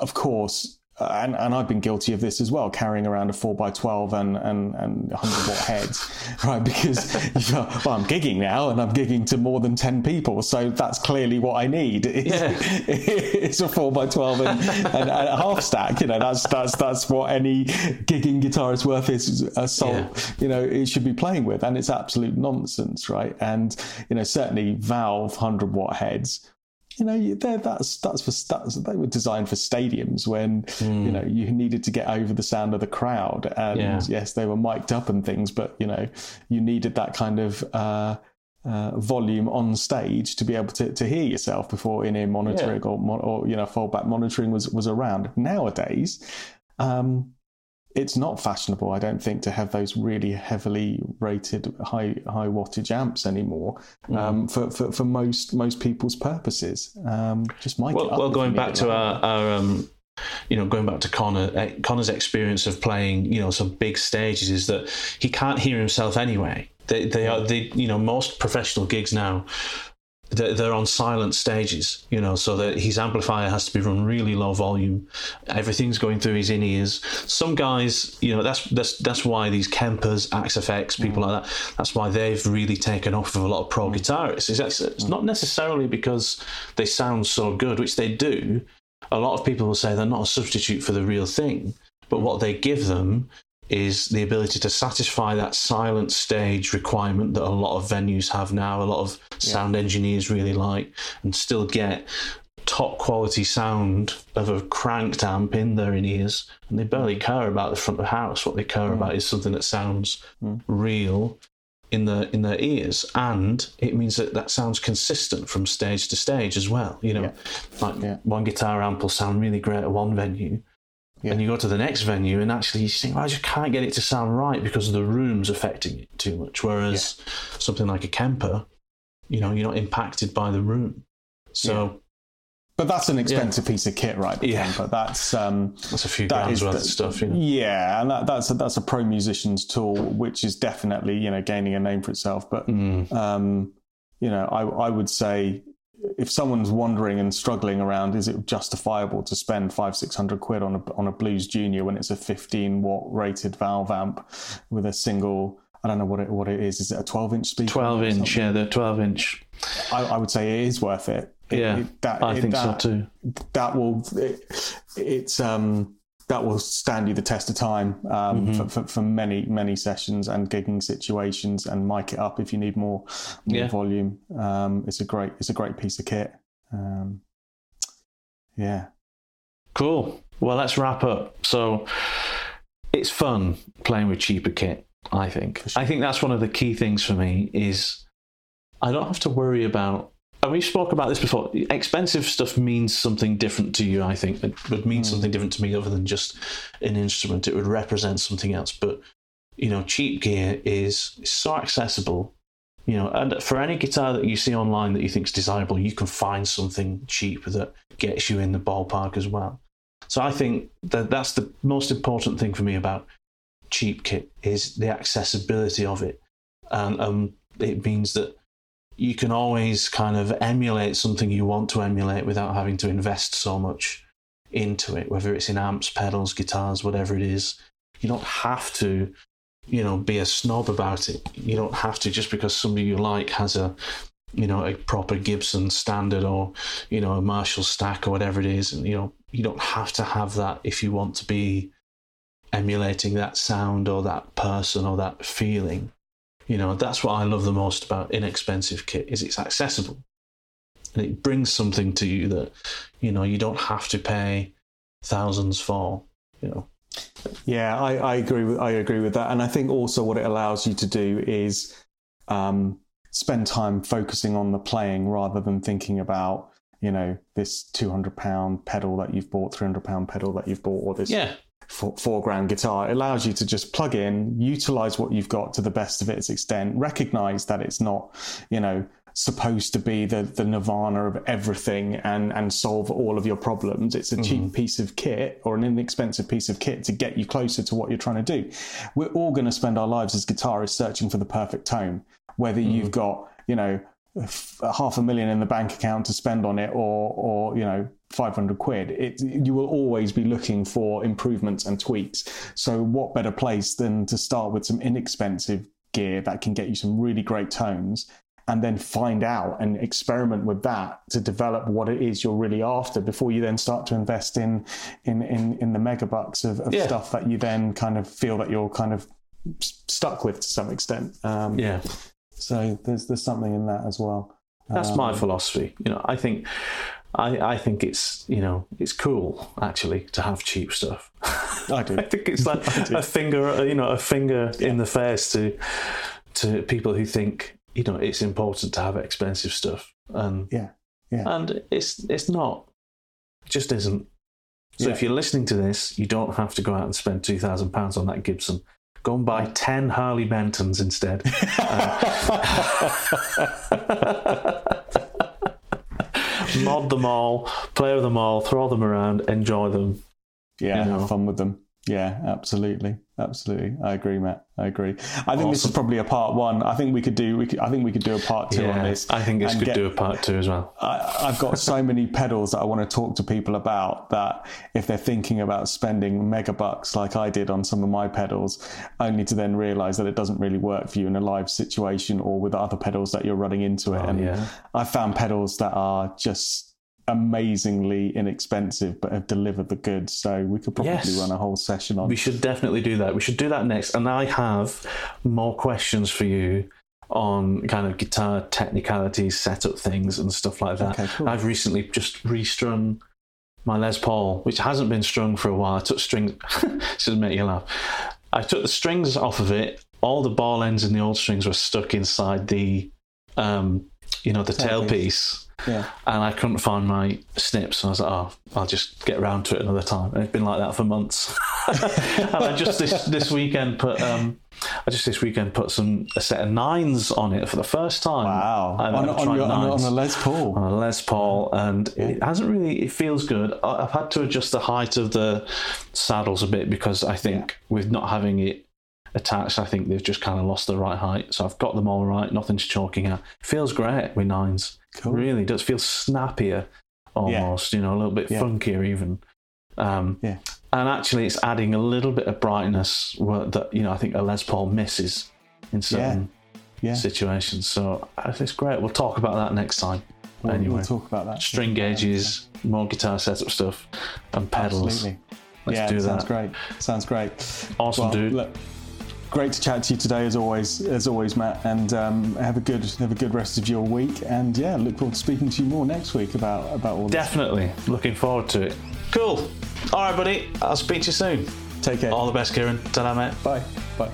Of course, uh, and, and I've been guilty of this as well, carrying around a 4x12 and, and, and 100 watt heads, (laughs) right? Because (laughs) well, I'm gigging now and I'm gigging to more than 10 people. So that's clearly what I need. (laughs) It's, yeah. it's a 4x12 and, and, and, a half stack. You know, that's, that's, that's what any gigging guitarist worth is assault, yeah. you know, it should be playing with. And it's absolute nonsense, right? And, you know, certainly Valve 100 watt heads you know, they're, that's that's for that's, they were designed for stadiums when mm. you know you needed to get over the sound of the crowd, and yeah. yes, they were mic'd up and things, but you know, you needed that kind of. Uh, uh, volume on stage to be able to, to hear yourself before in-ear monitoring yeah. or, or you know foldback monitoring was was around. Nowadays, um, it's not fashionable, I don't think, to have those really heavily rated high high wattage amps anymore mm. um, for, for, for most most people's purposes. Um, just mic well, well going back to our, our um, you know, going back to Connor, uh, Connor's experience of playing, you know, some big stages is that he can't hear himself anyway. They, they are, they, you know, most professional gigs now they're on silent stages, you know, so that his amplifier has to be run really low volume. Everything's going through his in ears. Some guys, you know, that's that's that's why these Kempers, Axe-Fx, people mm. like that, that's why they've really taken off with a lot of pro guitarists. It's, it's not necessarily because they sound so good, which they do. A lot of people will say they're not a substitute for the real thing, but what they give them is the ability to satisfy that silent stage requirement that a lot of venues have now, a lot of sound yeah. engineers really like, and still get top quality sound of a cranked amp in their in ears. And they barely care about the front of the house. What they care mm. about is something that sounds mm. real in their in their ears and it means that that sounds consistent from stage to stage as well you know yeah. like yeah. one guitar amp will sound really great at one venue yeah. And you go to the next venue and actually you think, well, I just can't get it to sound right because the room's affecting it too much. Whereas yeah. something like a Kemper, you know, you're not impacted by the room. So. Yeah. But that's an expensive piece of kit, right? yeah. Kemper. That's um, that's a few that worth of stuff. You know? Yeah, and that, that's a, that's a pro musician's tool, which is definitely you know gaining a name for itself. But mm. um, you know, I I would say if someone's wondering and struggling around, is it justifiable to spend five, six hundred quid on a on a Blues Junior when it's a fifteen watt rated valve amp with a single? I don't know what it what it is. Is it a twelve inch speaker? Twelve inch, yeah, the twelve inch. I, I, would say it is worth it. it yeah, it, that, I think that, so too. That will. it's um that will stand you the test of time um, mm-hmm. for, for, for, many many sessions and gigging situations and mic it up if you need more, more yeah. volume. Um, it's a great it's a great piece of kit. Um, yeah. Cool. Well, let's wrap up. So it's fun playing with cheaper kit. I think. Sure. I think that's one of the key things for me is I don't have to worry about and we spoke about this before. Expensive stuff means something different to you. I think it would mean mm. something different to me other than just an instrument. It would represent something else. But you know, cheap gear is so accessible. You know, and for any guitar that you see online that you think is desirable, you can find something cheap that gets you in the ballpark as well. So I think that that's the most important thing for me about cheap kit is the accessibility of it, and um, it means that you can always kind of emulate something you want to emulate without having to invest so much into it, whether it's in amps, pedals, guitars, whatever it is. You don't have to, you know, be a snob about it. You don't have to just because somebody you like has a, you know, a proper Gibson standard or, you know, a Marshall stack or whatever it is. And, you know, you don't have to have that if you want to be emulating that sound or that person or that feeling. You know, that's what I love the most about inexpensive kit is it's accessible. And it brings something to you that, you know, you don't have to pay thousands for, you know. Yeah, I, I agree with I agree with that. And I think also what it allows you to do is um, spend time focusing on the playing rather than thinking about you know this 200 pound pedal that you've bought 300 pound pedal that you've bought or this Yeah. Four guitar. It allows you to just plug in utilize what you've got to the best of its extent recognize that it's not you know supposed to be the, the nirvana of everything and and solve all of your problems. It's a cheap mm-hmm. piece of kit or an inexpensive piece of kit to get you closer to what you're trying to do. We're all going to spend our lives as guitarists searching for the perfect tone whether mm-hmm. you've got you know f- half a million in the bank account to spend on it or or you know 500 quid it you will always be looking for improvements and tweaks so what better place than to start with some inexpensive gear that can get you some really great tones and then find out and experiment with that to develop what it is you're really after before you then start to invest in in in, in the megabucks of, of Yeah. stuff that you then kind of feel that you're kind of stuck with to some extent um, Yeah. so there's there's something in that as well That's my Um, philosophy. You know, I think I, I think it's you know it's cool actually to have cheap stuff. (laughs) I do. I think it's like (laughs) a finger, you know, a finger in the face to to people who think you know it's important to have expensive stuff, and Yeah, yeah. and it's it's not, it just isn't. So Yeah. if you're listening to this, you don't have to go out and spend two thousand pounds on that Gibson. Go and buy ten Harley Bentons instead. (laughs) Mod them all, play with them all, throw them around, enjoy them. yeah, you know. have fun with them. Yeah, absolutely, absolutely. I agree, Matt. I agree. I think this is probably a part one. I think we could do. We could, I think we could do a part two on this. I think this could get- do a part two as well. I, I've got so (laughs) many pedals that I want to talk to people about that if they're thinking about spending mega bucks like I did on some of my pedals, only to then realize that it doesn't really work for you in a live situation or with other pedals that you're running into it. Oh, and Oh, yeah. I found pedals that are just amazingly inexpensive but have delivered the goods. So we could probably Yes. run a whole session on. We should definitely do that. We should do that next. And I have more questions for you on kind of guitar technicalities, setup things, and stuff like that. Okay, cool. I've recently just restrung my Les Paul, which hasn't been strung for a while. I took strings, (laughs) should make you laugh. I took the strings off of it. All the ball ends and the old strings were stuck inside the, um, you know, the Tailpiece. yeah. and I couldn't find my snips. And I was like, oh, I'll just get around to it another time. And it's been like that for months. (laughs) and I just this this weekend put um, I just this weekend put some a set of nines on it for the first time. Wow. On, on, your, on, a- on a Les Paul. on a Les Paul, and it hasn't really. It feels good. I've had to adjust the height of the saddles a bit because I think with not having it attached, I think they've just kind of lost the right height. So I've got them all right. Nothing's chalking out. Feels great with nines. Cool. Really does feel snappier, almost. You know, a little bit Yeah. funkier even. Um, Yeah. And actually, it's adding a little bit of brightness that you know I think a Les Paul misses in certain Yeah. situations. So uh, it's great. We'll talk about that next time. We'll, anyway, we'll talk about that. string gauges, more guitar setup stuff, and pedals. Absolutely. Let's yeah, do sounds great. Sounds great. Awesome, Well, dude. Look, great to chat to you today, as always. As always, Matt. And um, have a good have a good rest of your week. And yeah, look forward to speaking to you more next week about about all this. Definitely looking forward to it. Cool. All right, buddy. I'll speak to you soon. Take care. All the best, Kiran. Ta-da, mate. Bye. Bye.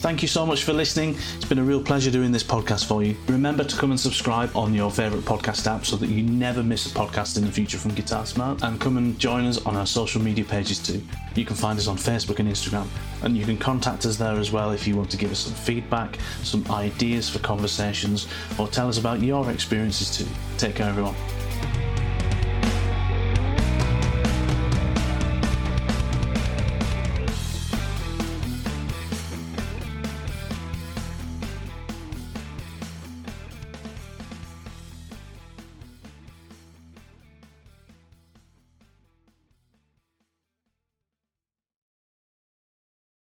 Thank you so much for listening. It's been a real pleasure doing this podcast for you. Remember to come and subscribe on your favourite podcast app so that you never miss a podcast in the future from Guitar Smart. And come and join us on our social media pages too. You can find us on Facebook and Instagram. And you can contact us there as well if you want to give us some feedback, some ideas for conversations, or tell us about your experiences too. Take care, everyone.